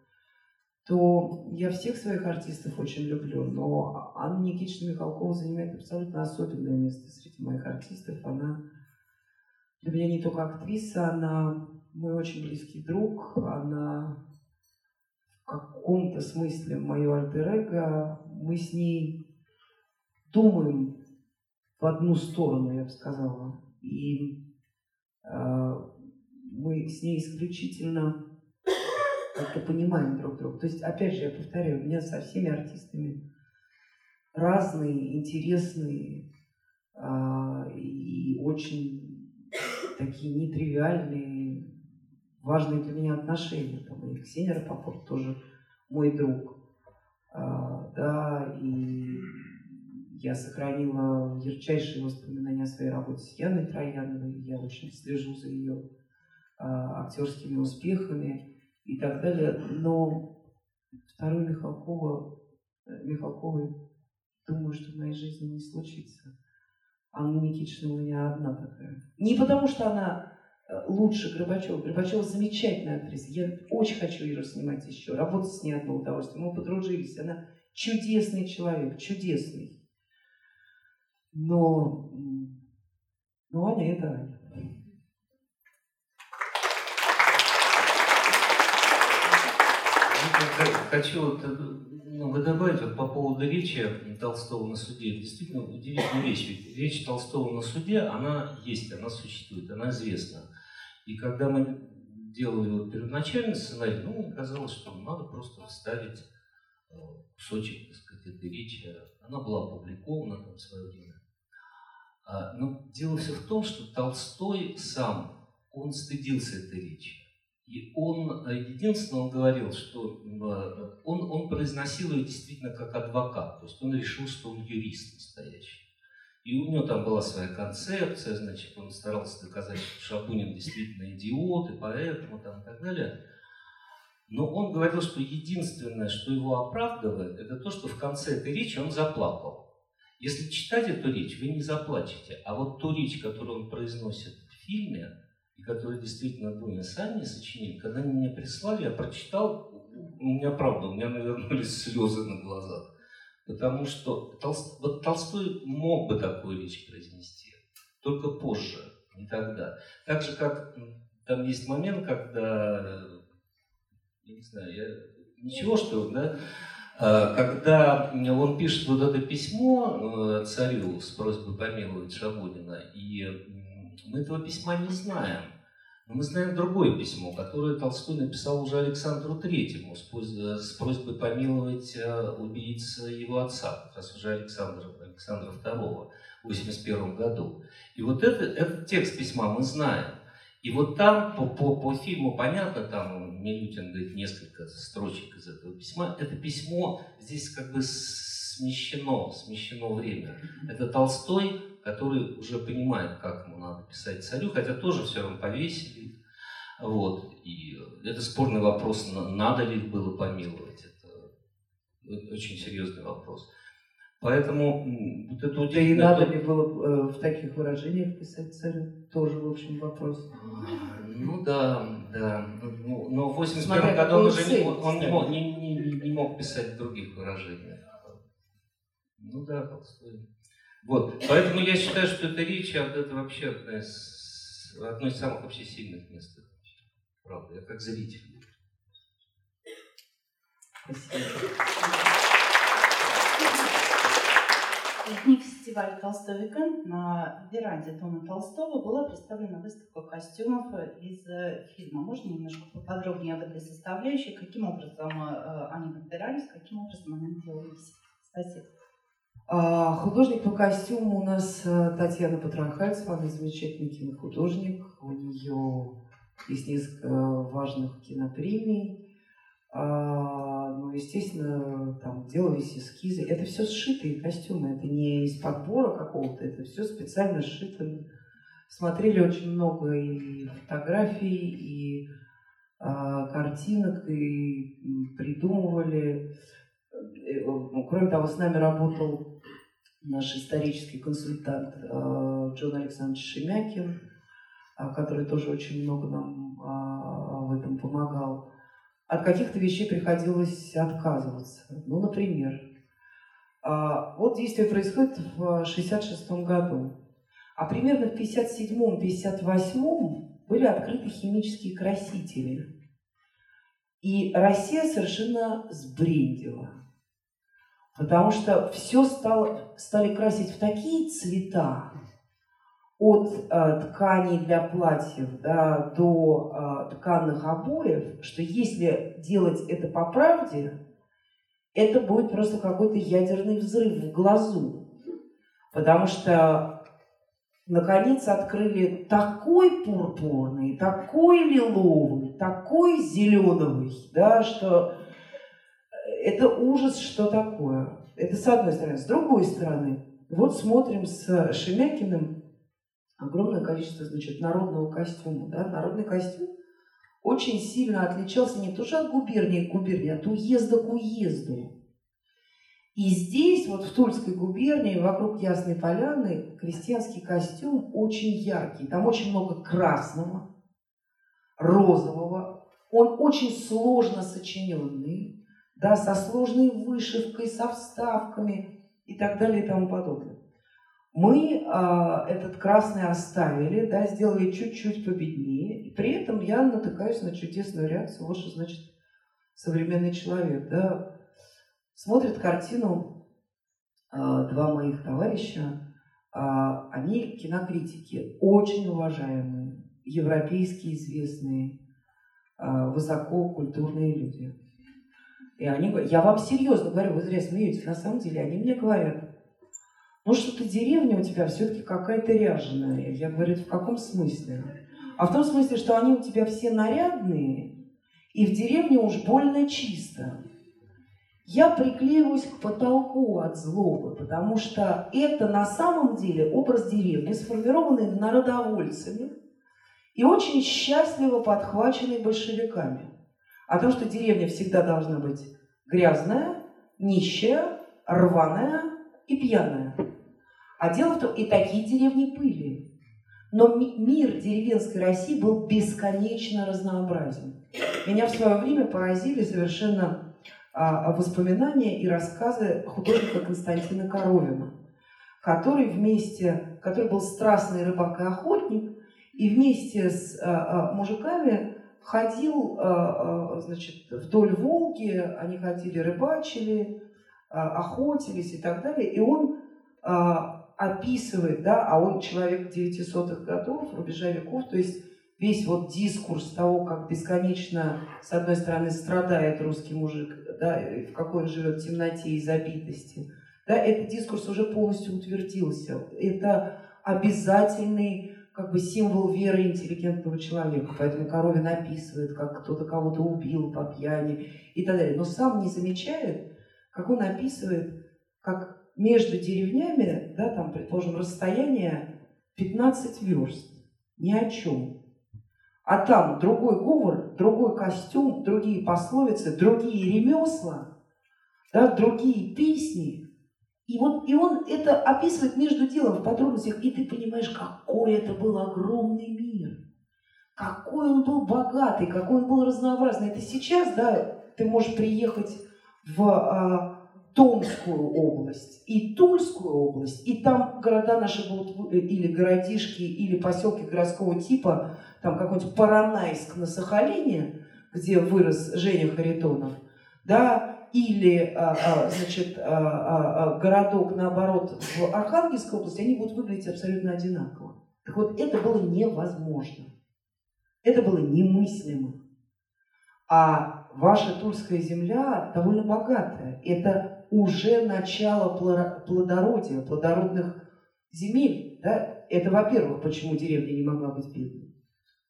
то я всех своих артистов очень люблю, но Анна Никитична Михалкова занимает абсолютно особенное место среди моих артистов. Она для меня не только актриса, она мой очень близкий друг, она в каком-то смысле мое альтер Мы с ней думаем в одну сторону, я бы сказала. И э, мы с ней исключительно как-то понимаем друг друга. То есть, опять же, я повторяю, у меня со всеми артистами разные, интересные э, и очень такие нетривиальные, важные для меня отношения. Там и Ксения Рапопорт тоже мой друг. А, да, и я сохранила ярчайшие воспоминания о своей работе с Яной Трояновой. Я очень слежу за ее а, актерскими успехами и так далее. Но второй Михалкова, э, Михалковой, думаю, что в моей жизни не случится. Анна Никитична у меня одна такая. Не потому, что она э, лучше Горбачева. Горбачева замечательная актриса. Я очень хочу ее снимать еще. Работать с ней одно удовольствие. Мы подружились. Она чудесный человек, чудесный. Но, но Аня это Аня. Хочу ну, добавить вот по поводу речи Толстого на суде. Действительно удивительная вещь. Ведь речь Толстого на суде, она есть, она существует, она известна. И когда мы делали вот первоначальный сценарий, ну, казалось, что надо просто вставить э, кусочек, так сказать, этой речи. Она была опубликована там в свое время. А, но дело все в том, что Толстой сам, он стыдился этой речи. И он, э, единственное, он говорил, что э, он, он произносил ее действительно как адвокат, то есть он решил, что он юрист настоящий. И у него там была своя концепция, значит, он старался доказать, что Шабунин действительно идиот, и поэтому там и так далее. Но он говорил, что единственное, что его оправдывает, это то, что в конце этой речи он заплакал. Если читать эту речь, вы не заплачете. А вот ту речь, которую он произносит в фильме, и которую действительно Дуня Санни сочинил, когда они мне прислали, я прочитал, у меня правда, у меня навернулись слезы на глазах. Потому что Толст... вот Толстой мог бы такую речь произнести, только позже, не тогда. Так же, как там есть момент, когда, я не знаю, я... ничего, что, да, Э, когда он пишет вот это письмо э, царю с просьбой помиловать Шабунина, и мы этого письма не знаем. Но мы знаем другое письмо, которое Толстой написал уже Александру Третьему с просьбой помиловать э, убийц его отца, как раз уже Александра, Александра II в 81 году. И вот это, этот текст письма мы знаем. И вот там по, по, по фильму понятно, там Милютин говорит несколько строчек из этого письма. Это письмо здесь как бы смещено, смещено время. Это Толстой, который уже понимает, как ему надо писать царю, хотя тоже все равно повесили. Вот. И это спорный вопрос, надо ли было помиловать. Это очень серьезный вопрос. Поэтому вот это Да и надо ли было э, в таких выражениях писать царю? Тоже, в общем, вопрос. Ну да, да. Ну, но в 81 году он уже не, он не, мог, не, не, не мог писать в других выражениях. Ну да, Толстой. Вот. Поэтому я считаю, что эта речь, это вообще одна из, одно из самых вообще сильных мест. Правда, я как зритель. Спасибо. В дни фестиваля «Толстой Weekend на веранде Дома Толстого была представлена выставка костюмов из э, фильма. Можно немножко поподробнее об этой составляющей? Каким образом э, они подбирались, каким образом они делались? Спасибо. А, художник по костюму у нас э, Татьяна Патрахальцева, она замечательный кинохудожник. У нее есть несколько важных кинопремий. А, ну, естественно, там делались эскизы. Это все сшитые костюмы, это не из подбора какого-то, это все специально сшито. Смотрели очень много и фотографий, и а, картинок, и придумывали. Э, ну, кроме того, с нами работал наш исторический консультант а, Джон Александрович Шемякин, а, который тоже очень много нам в этом помогал от каких-то вещей приходилось отказываться. Ну, например, вот действие происходит в 66 году, а примерно в 57-58 были открыты химические красители. И Россия совершенно сбрендила. Потому что все стало, стали красить в такие цвета, от э, тканей для платьев да, до э, тканных обоев, что если делать это по правде, это будет просто какой-то ядерный взрыв в глазу. Потому что наконец открыли такой пурпурный, такой лиловый, такой зеленый, да, что это ужас, что такое. Это с одной стороны. С другой стороны, вот смотрим с Шемякиным огромное количество, значит, народного костюма. Да? Народный костюм очень сильно отличался не тоже от губернии к губернии, а от уезда к уезду. И здесь, вот в Тульской губернии, вокруг Ясной Поляны, крестьянский костюм очень яркий. Там очень много красного, розового. Он очень сложно сочиненный, да, со сложной вышивкой, со вставками и так далее и тому подобное. Мы э, этот красный оставили, да, сделали чуть-чуть победнее, и при этом я натыкаюсь на чудесную реакцию. Вот что значит современный человек, да. Смотрит картину э, два моих товарища, э, они кинокритики, очень уважаемые, европейские известные, э, высококультурные люди. И они говорят, я вам серьезно говорю, вы зря смеетесь, на самом деле они мне говорят, ну что-то деревня у тебя все-таки какая-то ряженая. Я говорю, в каком смысле? А в том смысле, что они у тебя все нарядные, и в деревне уж больно чисто. Я приклеиваюсь к потолку от злобы, потому что это на самом деле образ деревни, сформированный народовольцами и очень счастливо подхваченный большевиками. О том, что деревня всегда должна быть грязная, нищая, рваная и пьяная. А дело в том, и такие деревни были. Но мир деревенской России был бесконечно разнообразен. Меня в свое время поразили совершенно а, воспоминания и рассказы художника Константина Коровина, который вместе, который был страстный рыбак и охотник, и вместе с а, а, мужиками ходил а, а, значит, вдоль Волги, они ходили, рыбачили, а, охотились и так далее, и он описывает, да, а он человек 900-х годов, рубежа веков, то есть весь вот дискурс того, как бесконечно, с одной стороны, страдает русский мужик, да, в какой он живет темноте и забитости, да, этот дискурс уже полностью утвердился. Это обязательный как бы символ веры интеллигентного человека. Поэтому Коровин описывает, как кто-то кого-то убил по пьяни и так далее. Но сам не замечает, как он описывает, как между деревнями, да, там, предположим, расстояние 15 верст. Ни о чем. А там другой говор, другой костюм, другие пословицы, другие ремесла, да, другие песни. И вот и он это описывает между делом в подробностях, и ты понимаешь, какой это был огромный мир. Какой он был богатый, какой он был разнообразный. Это сейчас, да, ты можешь приехать в а, Томскую область и Тульскую область, и там города наши будут, э, или городишки, или поселки городского типа, там какой-нибудь Паранайск на Сахалине, где вырос Женя Харитонов, да, или, а, а, значит, а, городок, наоборот, в Архангельской области, они будут выглядеть абсолютно одинаково. Так вот, это было невозможно. Это было немыслимо. А ваша Тульская земля довольно богатая. Это уже начало плодородия, плодородных земель. Да? Это, во-первых, почему деревня не могла быть бедной.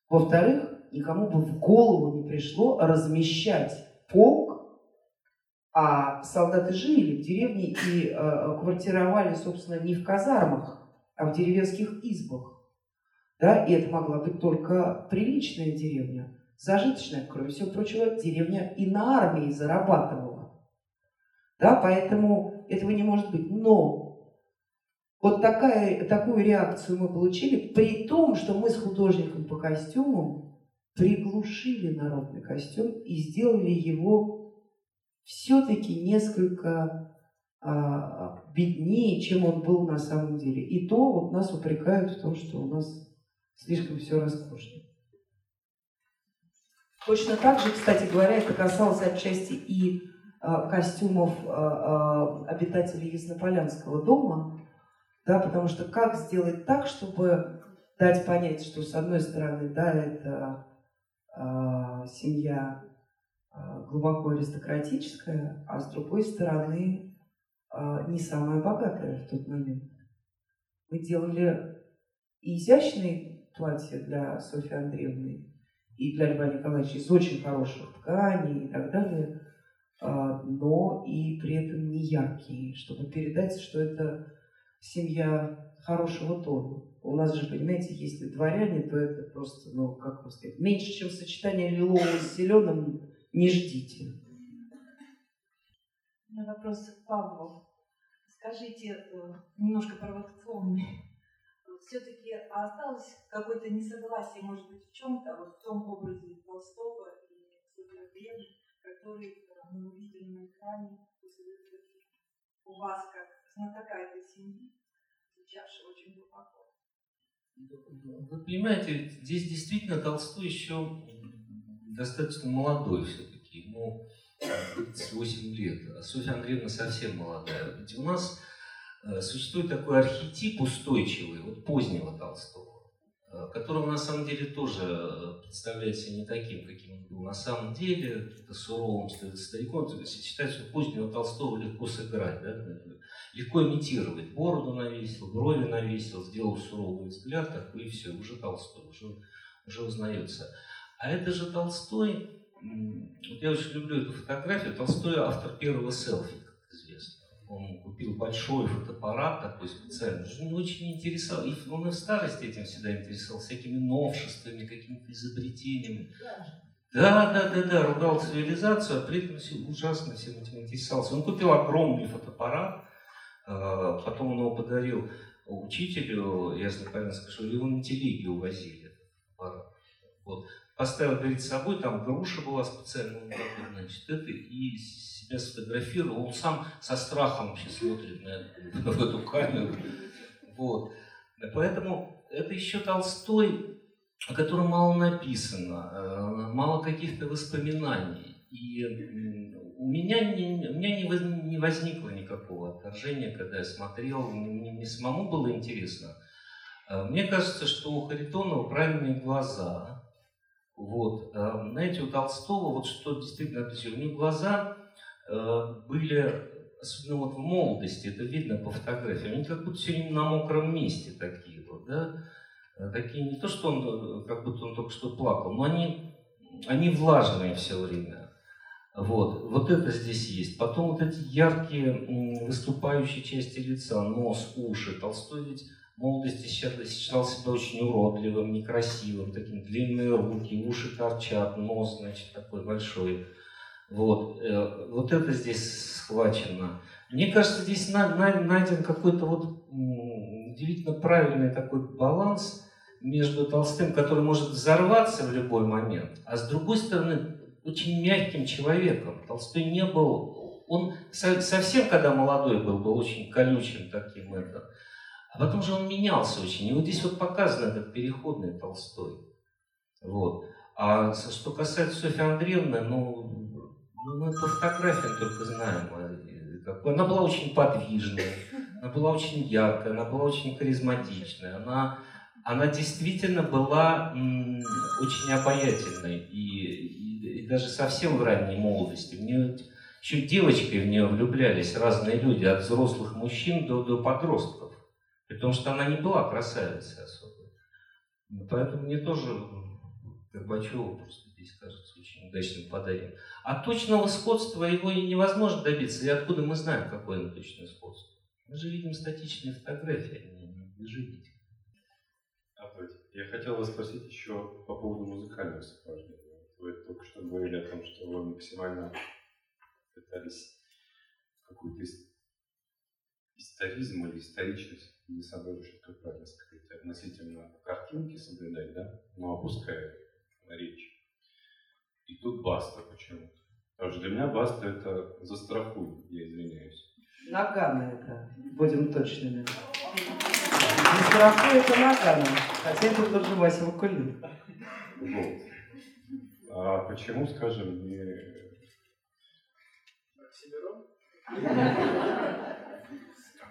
Во-вторых, никому бы в голову не пришло размещать полк, а солдаты жили в деревне и э, квартировали, собственно, не в казармах, а в деревенских избах. Да, и это могла быть только приличная деревня, зажиточная, кроме всего прочего, деревня и на армии зарабатывала. Да, поэтому этого не может быть. Но вот такая, такую реакцию мы получили, при том, что мы с художником по костюмам приглушили народный костюм и сделали его все-таки несколько а, беднее, чем он был на самом деле. И то вот нас упрекают в том, что у нас слишком все роскошно. Точно так же, кстати говоря, это касалось отчасти и а, костюмов а, обитателей Яснополянского дома, да, потому что как сделать так, чтобы дать понять, что с одной стороны, да, это э, семья глубоко аристократическая, а с другой стороны э, не самая богатая в тот момент. Мы делали и изящные платья для Софьи Андреевны, и для Льва Николаевича из очень хороших тканей и так далее, но и при этом не яркие, чтобы передать, что это семья хорошего тона. У нас же, понимаете, если дворяне, то это просто, ну, как вам сказать, меньше, чем сочетание лилового с зеленым, не ждите. У меня вопрос к Павлу. Скажите, э, немножко провокационный. Все-таки осталось какое-то несогласие, может быть, в чем-то, вот в том образе Толстого и Супербреда, который э, мы увидели на экране после у вас как знатока этой семьи, звучавшего очень глубоко. Вы понимаете, здесь действительно Толстой еще достаточно молодой все-таки, ему 38 лет, а Софья Андреевна совсем молодая. Ведь у нас э, существует такой архетип устойчивый, вот позднего Толстого, э, которого на самом деле тоже э, представляется не таким, каким он был на самом деле, это суровым стариком. Считать, что позднего Толстого легко сыграть, да? легко имитировать. Бороду навесил, брови навесил, сделал суровый взгляд, такой и все, уже Толстой, уже, уже узнается. А это же Толстой, вот я очень люблю эту фотографию, Толстой автор первого селфи, как известно. Он купил большой фотоаппарат такой специальный, он очень интересовал, и он и в старости этим всегда интересовался, всякими новшествами, какими-то изобретениями. Да, да, да, да, ругал цивилизацию, а при этом все ужасно всем этим интересовался. Он купил огромный фотоаппарат, а, потом он его подарил учителю, я правильно скажу, его на телеге увозили. Вот. Поставил перед собой, там груша была специально, значит, это, и себя сфотографировал. Он сам со страхом вообще смотрит на, в эту камеру. Вот. Поэтому это еще Толстой, о котором мало написано, э, мало каких-то воспоминаний. И у меня не, у меня не, не возникло никакого отторжения, когда я смотрел, мне, мне самому было интересно. А, мне кажется, что у Харитонова правильные глаза. Вот. А, знаете, у Толстого, вот что действительно отличило, у него глаза а, были, особенно вот в молодости, это видно по фотографиям, они как будто все время на мокром месте такие вот, да? Такие не то, что он, как будто он только что плакал, но они, они влажные все время. Вот, вот это здесь есть. Потом вот эти яркие выступающие части лица, нос, уши. Толстой ведь в молодости считал себя очень уродливым, некрасивым, таким длинные руки, уши торчат, нос, значит, такой большой. Вот, э, вот это здесь схвачено. Мне кажется, здесь найден какой-то вот удивительно правильный такой баланс между Толстым, который может взорваться в любой момент, а с другой стороны очень мягким человеком. Толстой не был, он совсем, когда молодой был, был очень колючим таким это. А потом же он менялся очень. И вот здесь вот показан этот переходный Толстой. Вот. А что касается Софьи Андреевны, ну, мы по фотографиям только знаем. А, она была очень подвижная, она была очень яркая, она была очень харизматичная. Она, она действительно была м, очень обаятельной и, и даже совсем в ранней молодости. В нее еще девочкой в нее влюблялись разные люди, от взрослых мужчин до, до подростков. Потому что она не была красавицей особо. Поэтому мне тоже Горбачева просто здесь кажется очень удачным подарением. А точного сходства его и невозможно добиться. И откуда мы знаем, какое оно точное сходство? Мы же видим статичные фотографии, а не движения. Я хотел вас спросить еще по поводу музыкального сопровождения. Вы только что говорили о том, что вы максимально пытались какую-то историзм или историчность, не соображу, это правильно сказать, относительно картинки соблюдать, да, но опуская на речь. И тут баста почему-то. Потому что для меня баста это застрахуй, я извиняюсь. Нагана это, будем точными. Застрахуй это Нагана, хотя это тоже Вася Вакулин. Вот. А почему, скажем, не...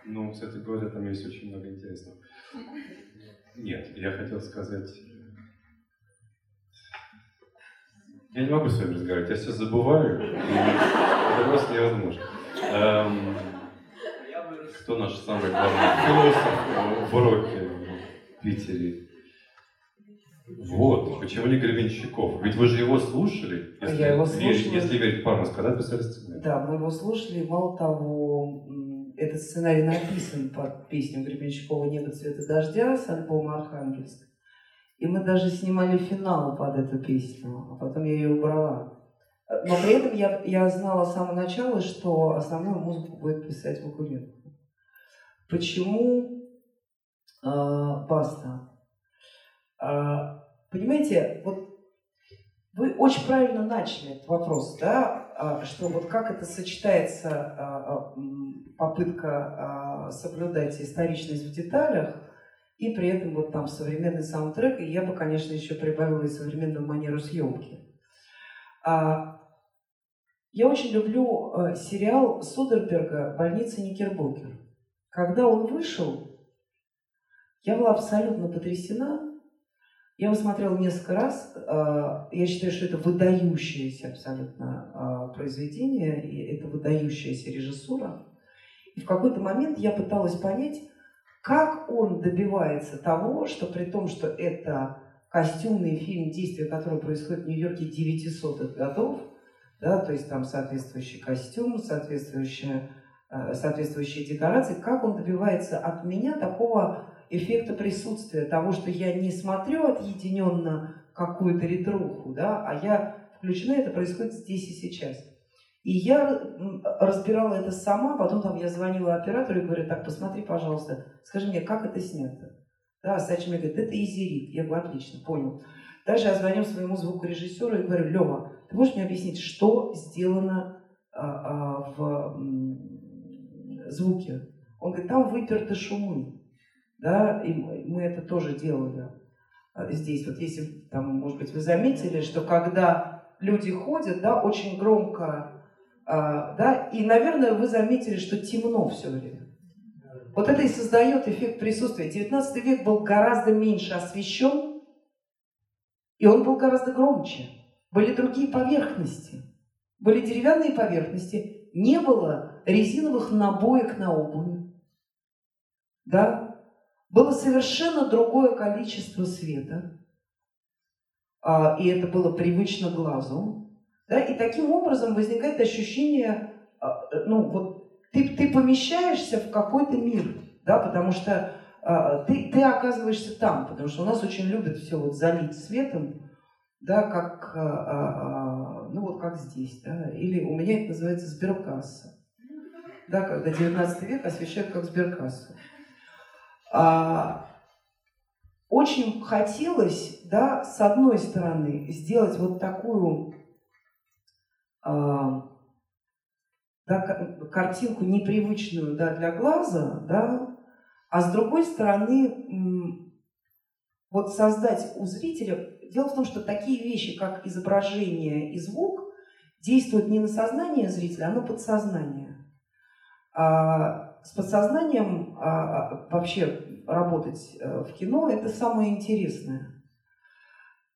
Ну, кстати говоря, там есть очень много интересного. Нет, я хотел сказать... Я не могу с вами разговаривать, я все забываю, это просто невозможно. Эм, кто наш самый главный философ в уроке в Питере? Вот, почему не Гребенщиков? Ведь вы же его слушали, если, Я его слушала. если верить Пармас, когда писали сценарий? Да, мы его слушали. Мало того, этот сценарий написан под песню Гребенщикова «Небо цвета дождя» с альбома «Архангельск». И мы даже снимали финал под эту песню, а потом я ее убрала. Но при этом я, я знала с самого начала, что основную музыку будет писать Вакуленко. Почему э, Баста? Э, понимаете, вот вы очень правильно начали этот вопрос, да, что вот как это сочетается попытка соблюдать историчность в деталях и при этом вот там современный саундтрек, и я бы, конечно, еще прибавила и современную манеру съемки. Я очень люблю сериал Судерберга «Больница Никербокер». Когда он вышел, я была абсолютно потрясена, я его смотрела несколько раз. А, я считаю, что это выдающееся абсолютно а, произведение, и это выдающаяся режиссура. И в какой-то момент я пыталась понять, как он добивается того, что при том, что это костюмный фильм, действие которого происходит в Нью-Йорке 900-х годов, да, то есть там соответствующий костюм, соответствующие, а, соответствующие декорации, как он добивается от меня такого эффекта присутствия, того, что я не смотрю отъединенно какую-то ретруху, да, а я включена, это происходит здесь и сейчас. И я разбирала это сама, потом там я звонила оператору и говорю, так, посмотри, пожалуйста, скажи мне, как это снято? Да, Сачи мне говорит, это изерит. Я говорю, отлично, понял. Дальше я звоню своему звукорежиссеру и говорю, Лева, ты можешь мне объяснить, что сделано а, а, в звуке? Он говорит, там выперты шумы да, и мы это тоже делали а, здесь. Вот если, там, может быть, вы заметили, что когда люди ходят, да, очень громко, а, да, и, наверное, вы заметили, что темно все время. Вот это и создает эффект присутствия. 19 век был гораздо меньше освещен, и он был гораздо громче. Были другие поверхности. Были деревянные поверхности, не было резиновых набоек на обуви. Да? Было совершенно другое количество света, а, и это было привычно глазу. Да? И таким образом возникает ощущение, а, ну вот ты, ты помещаешься в какой-то мир, да, потому что а, ты, ты оказываешься там, потому что у нас очень любят все вот залить светом, да, как, ну вот как здесь, да, или у меня это называется сберкасса, да, когда 19 век освещают как сберкассу. А, очень хотелось, да, с одной стороны, сделать вот такую а, да, картинку непривычную да, для глаза, да, а с другой стороны, вот создать у зрителя... Дело в том, что такие вещи, как изображение и звук, действуют не на сознание зрителя, а на подсознание. С подсознанием а, а, вообще работать э, в кино – это самое интересное.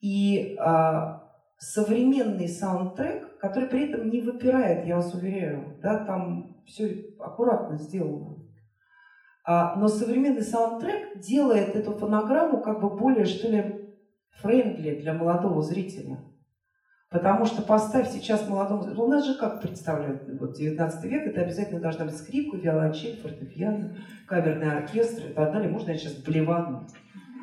И а, современный саундтрек, который при этом не выпирает, я вас уверяю, да, там все аккуратно сделано. Но современный саундтрек делает эту фонограмму как бы более, что ли, friendly для молодого зрителя. Потому что поставь сейчас молодому... У нас же как представляют, вот 19 век, это обязательно должна быть скрипка, виолончель, фортепиано, камерный оркестр и так далее. Можно я сейчас блевану?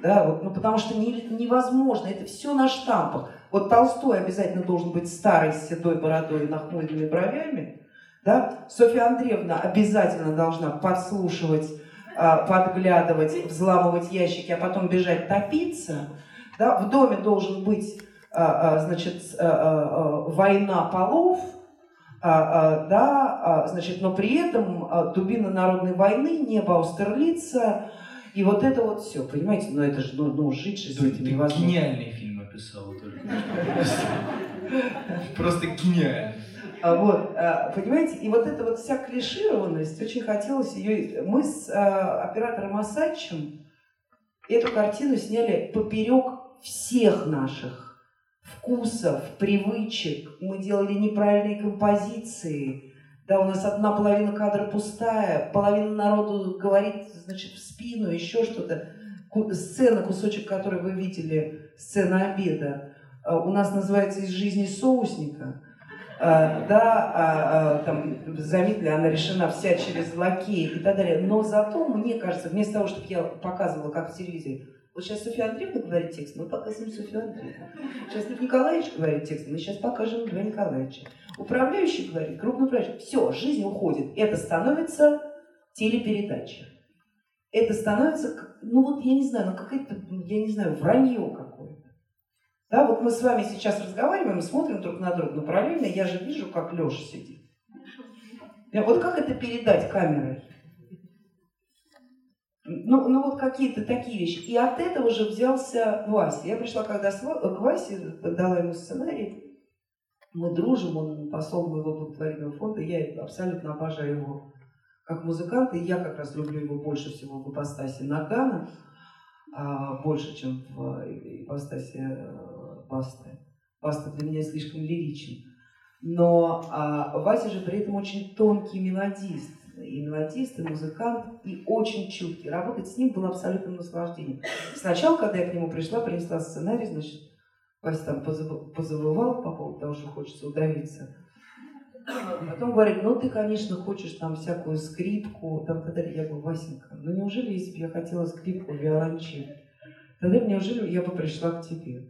Да, вот, ну потому что не, невозможно, это все на штампах. Вот Толстой обязательно должен быть старый, с седой бородой и нахмуренными бровями. Да? Софья Андреевна обязательно должна подслушивать, а, подглядывать, взламывать ящики, а потом бежать топиться. Да? В доме должен быть значит, война полов, да, значит, но при этом дубина народной войны, небо Аустерлица, и вот это вот все, понимаете, но это же, ну, ну жить же с этим невозможно. Гениальный фильм описал только. Просто гениально. Вот, понимаете, и вот эта вот вся клишированность, очень хотелось ее... Мы с оператором Асачем эту картину сняли поперек всех наших вкусов, привычек, мы делали неправильные композиции, да, у нас одна половина кадра пустая, половина народу говорит, значит, в спину, еще что-то. Сцена, кусочек, который вы видели, сцена обеда, а, у нас называется «Из жизни соусника». А, да, а, там, заметили, она решена вся через лакея и так далее. Но зато, мне кажется, вместо того, чтобы я показывала, как в телевизоре, вот сейчас Софья Андреевна говорит текст, мы показываем Софью Андреевну. Сейчас Лев Николаевич говорит текст, мы сейчас покажем Льва Николаевича. Управляющий говорит, крупный управляющий. Все, жизнь уходит. Это становится телепередача. Это становится, ну вот я не знаю, ну какая-то, я не знаю, вранье какое-то. Да, вот мы с вами сейчас разговариваем, смотрим друг на друга, но параллельно я же вижу, как Леша сидит. Вот как это передать камерой? Ну, ну вот какие-то такие вещи. И от этого же взялся Вася. Я пришла когда к Васе, дала ему сценарий. Мы дружим, он посол моего благотворительного фонда. Я абсолютно обожаю его как музыканта. И я как раз люблю его больше всего в ипостаси Нагана, а, больше, чем в ипостаси э, Басты. Баста для меня слишком лиричен. Но а, Вася же при этом очень тонкий мелодист и мелодист, и музыкант, и очень чуткий. Работать с ним было абсолютным наслаждением. Сначала, когда я к нему пришла, принесла сценарий, значит, Вася там позабывал по поводу того, что хочется удавиться. Потом говорит, ну ты, конечно, хочешь там всякую скрипку, там тогда я говорю, Васенька, ну неужели, если бы я хотела скрипку, виолончель, тогда неужели я бы пришла к тебе?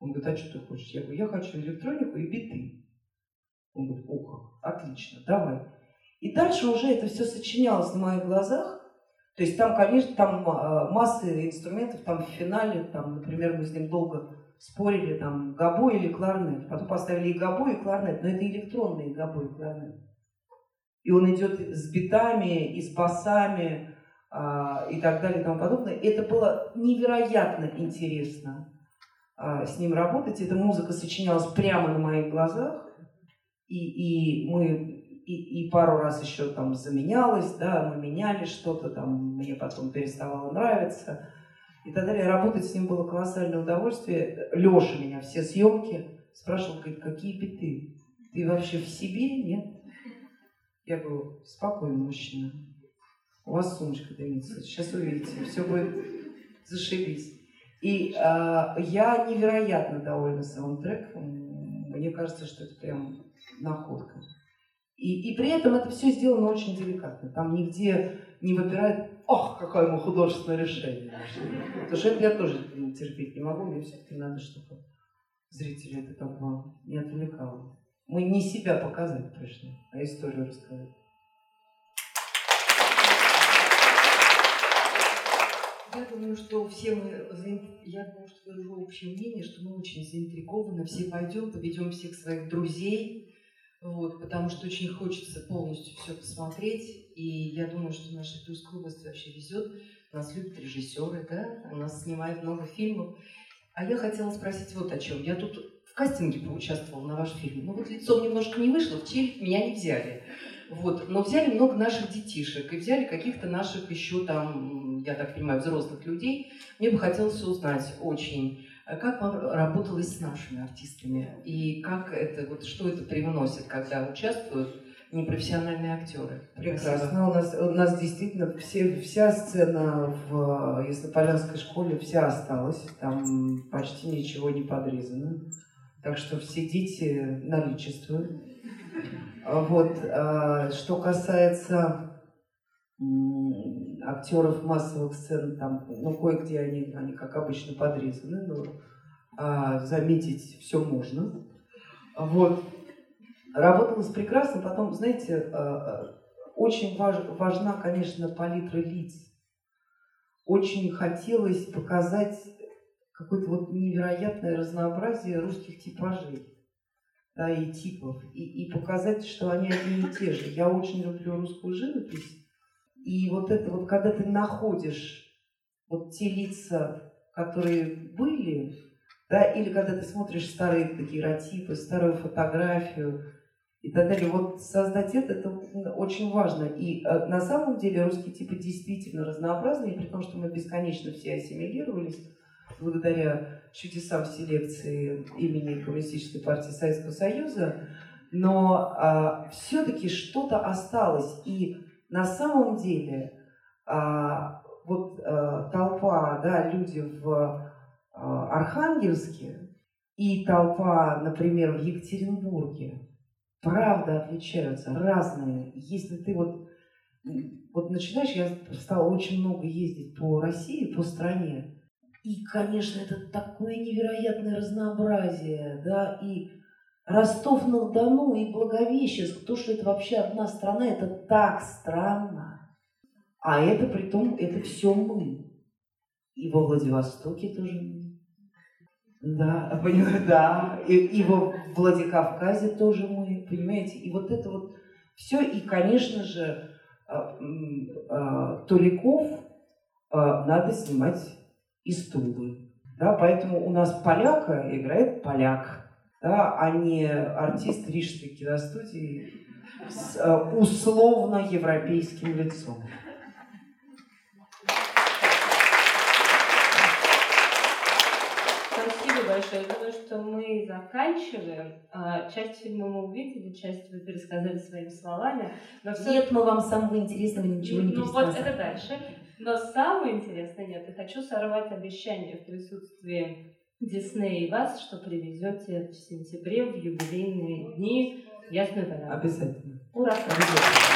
Он говорит, а что ты хочешь? Я говорю, я хочу электронику и биты. Он говорит, о как, отлично, давай. И дальше уже это все сочинялось на моих глазах. То есть там, конечно, там а, массы инструментов, там в финале, там, например, мы с ним долго спорили, там, габо или кларнет. Потом поставили и габо, и кларнет, но это электронные габо и кларнет. И он идет с битами, и с басами, а, и так далее, и тому подобное. Это было невероятно интересно а, с ним работать. Эта музыка сочинялась прямо на моих глазах. И, и мы и, пару раз еще там заменялось, да, мы меняли что-то, там мне потом переставало нравиться и так далее. Работать с ним было колоссальное удовольствие. Леша меня все съемки спрашивал, говорит, какие биты? Ты вообще в себе, нет? Я говорю, спокойно, мужчина. У вас сумочка дымится. Сейчас увидите, все будет зашибись. И э, я невероятно довольна саундтреком. Мне кажется, что это прям находка. И, и при этом это все сделано очень деликатно. Там нигде не выпирает, ох, какое мы художественное решение. Потому что это я тоже терпеть не могу, мне все-таки надо, чтобы зрители это как бы не отвлекало. Мы не себя показать пришли, а историю рассказать. Я думаю, что все мы, я думаю, что выражу общее мнение, что мы очень заинтригованы, все пойдем, поведем всех своих друзей, вот, потому что очень хочется полностью все посмотреть. И я думаю, что наша Тульская область вообще везет. Нас любят режиссеры, да, у нас снимают много фильмов. А я хотела спросить вот о чем. Я тут в кастинге поучаствовала на ваш фильм. Ну вот лицом немножко не вышло, в челюсть меня не взяли. Вот. Но взяли много наших детишек и взяли каких-то наших еще там, я так понимаю, взрослых людей. Мне бы хотелось узнать очень, как вам работалось с нашими артистами? И как это, вот что это привносит, когда участвуют непрофессиональные актеры. Прекрасно. У нас, у нас действительно все, вся сцена в Яснополянской школе вся осталась. Там почти ничего не подрезано. Так что все дети наличествуют. Вот. А, что касается актеров массовых сцен, там, ну, кое-где они, они, как обычно, подрезаны, но а, заметить все можно. Вот. Работалось прекрасно. Потом, знаете, а, а, очень важ, важна, конечно, палитра лиц. Очень хотелось показать какое-то вот невероятное разнообразие русских типажей да, и типов, и, и показать, что они одни и те же. Я очень люблю русскую живопись, и вот это вот, когда ты находишь вот те лица, которые были, да, или когда ты смотришь старые такие дагеротипы, старую фотографию и так далее, вот создать это, это очень важно. И э, на самом деле русские типы действительно разнообразные, при том, что мы бесконечно все ассимилировались благодаря чудесам селекции имени Коммунистической партии Советского Союза, но а, все-таки что-то осталось. И на самом деле а, вот а, толпа, да, люди в а, Архангельске и толпа, например, в Екатеринбурге, правда отличаются, разные. Если ты вот, вот начинаешь, я стала очень много ездить по России, по стране, и, конечно, это такое невероятное разнообразие, да, и Ростов-на-Дону и Благовещенск, то, что это вообще одна страна, это так странно. А это при том, это все мы. И во Владивостоке тоже мы. Да, да. И, и во Владикавказе тоже мы, понимаете. И вот это вот все. И, конечно же, а, а, Толиков а, надо снимать из Тулы. Да, поэтому у нас поляка играет поляк да, а не артист Рижской киностудии с э, условно европейским лицом. Спасибо большое. Я думаю, что мы заканчиваем. А, часть фильма мы увидели, часть вы пересказали своими словами. Но все... Нет, мы вам самого интересного ничего не пересказали. Ну вот это дальше. Но самое интересное нет. Я хочу сорвать обещание в присутствии Дисней вас, что привезете в сентябре в юбилейные дни Ясную Поляну. Обязательно. Ура! Обязательно.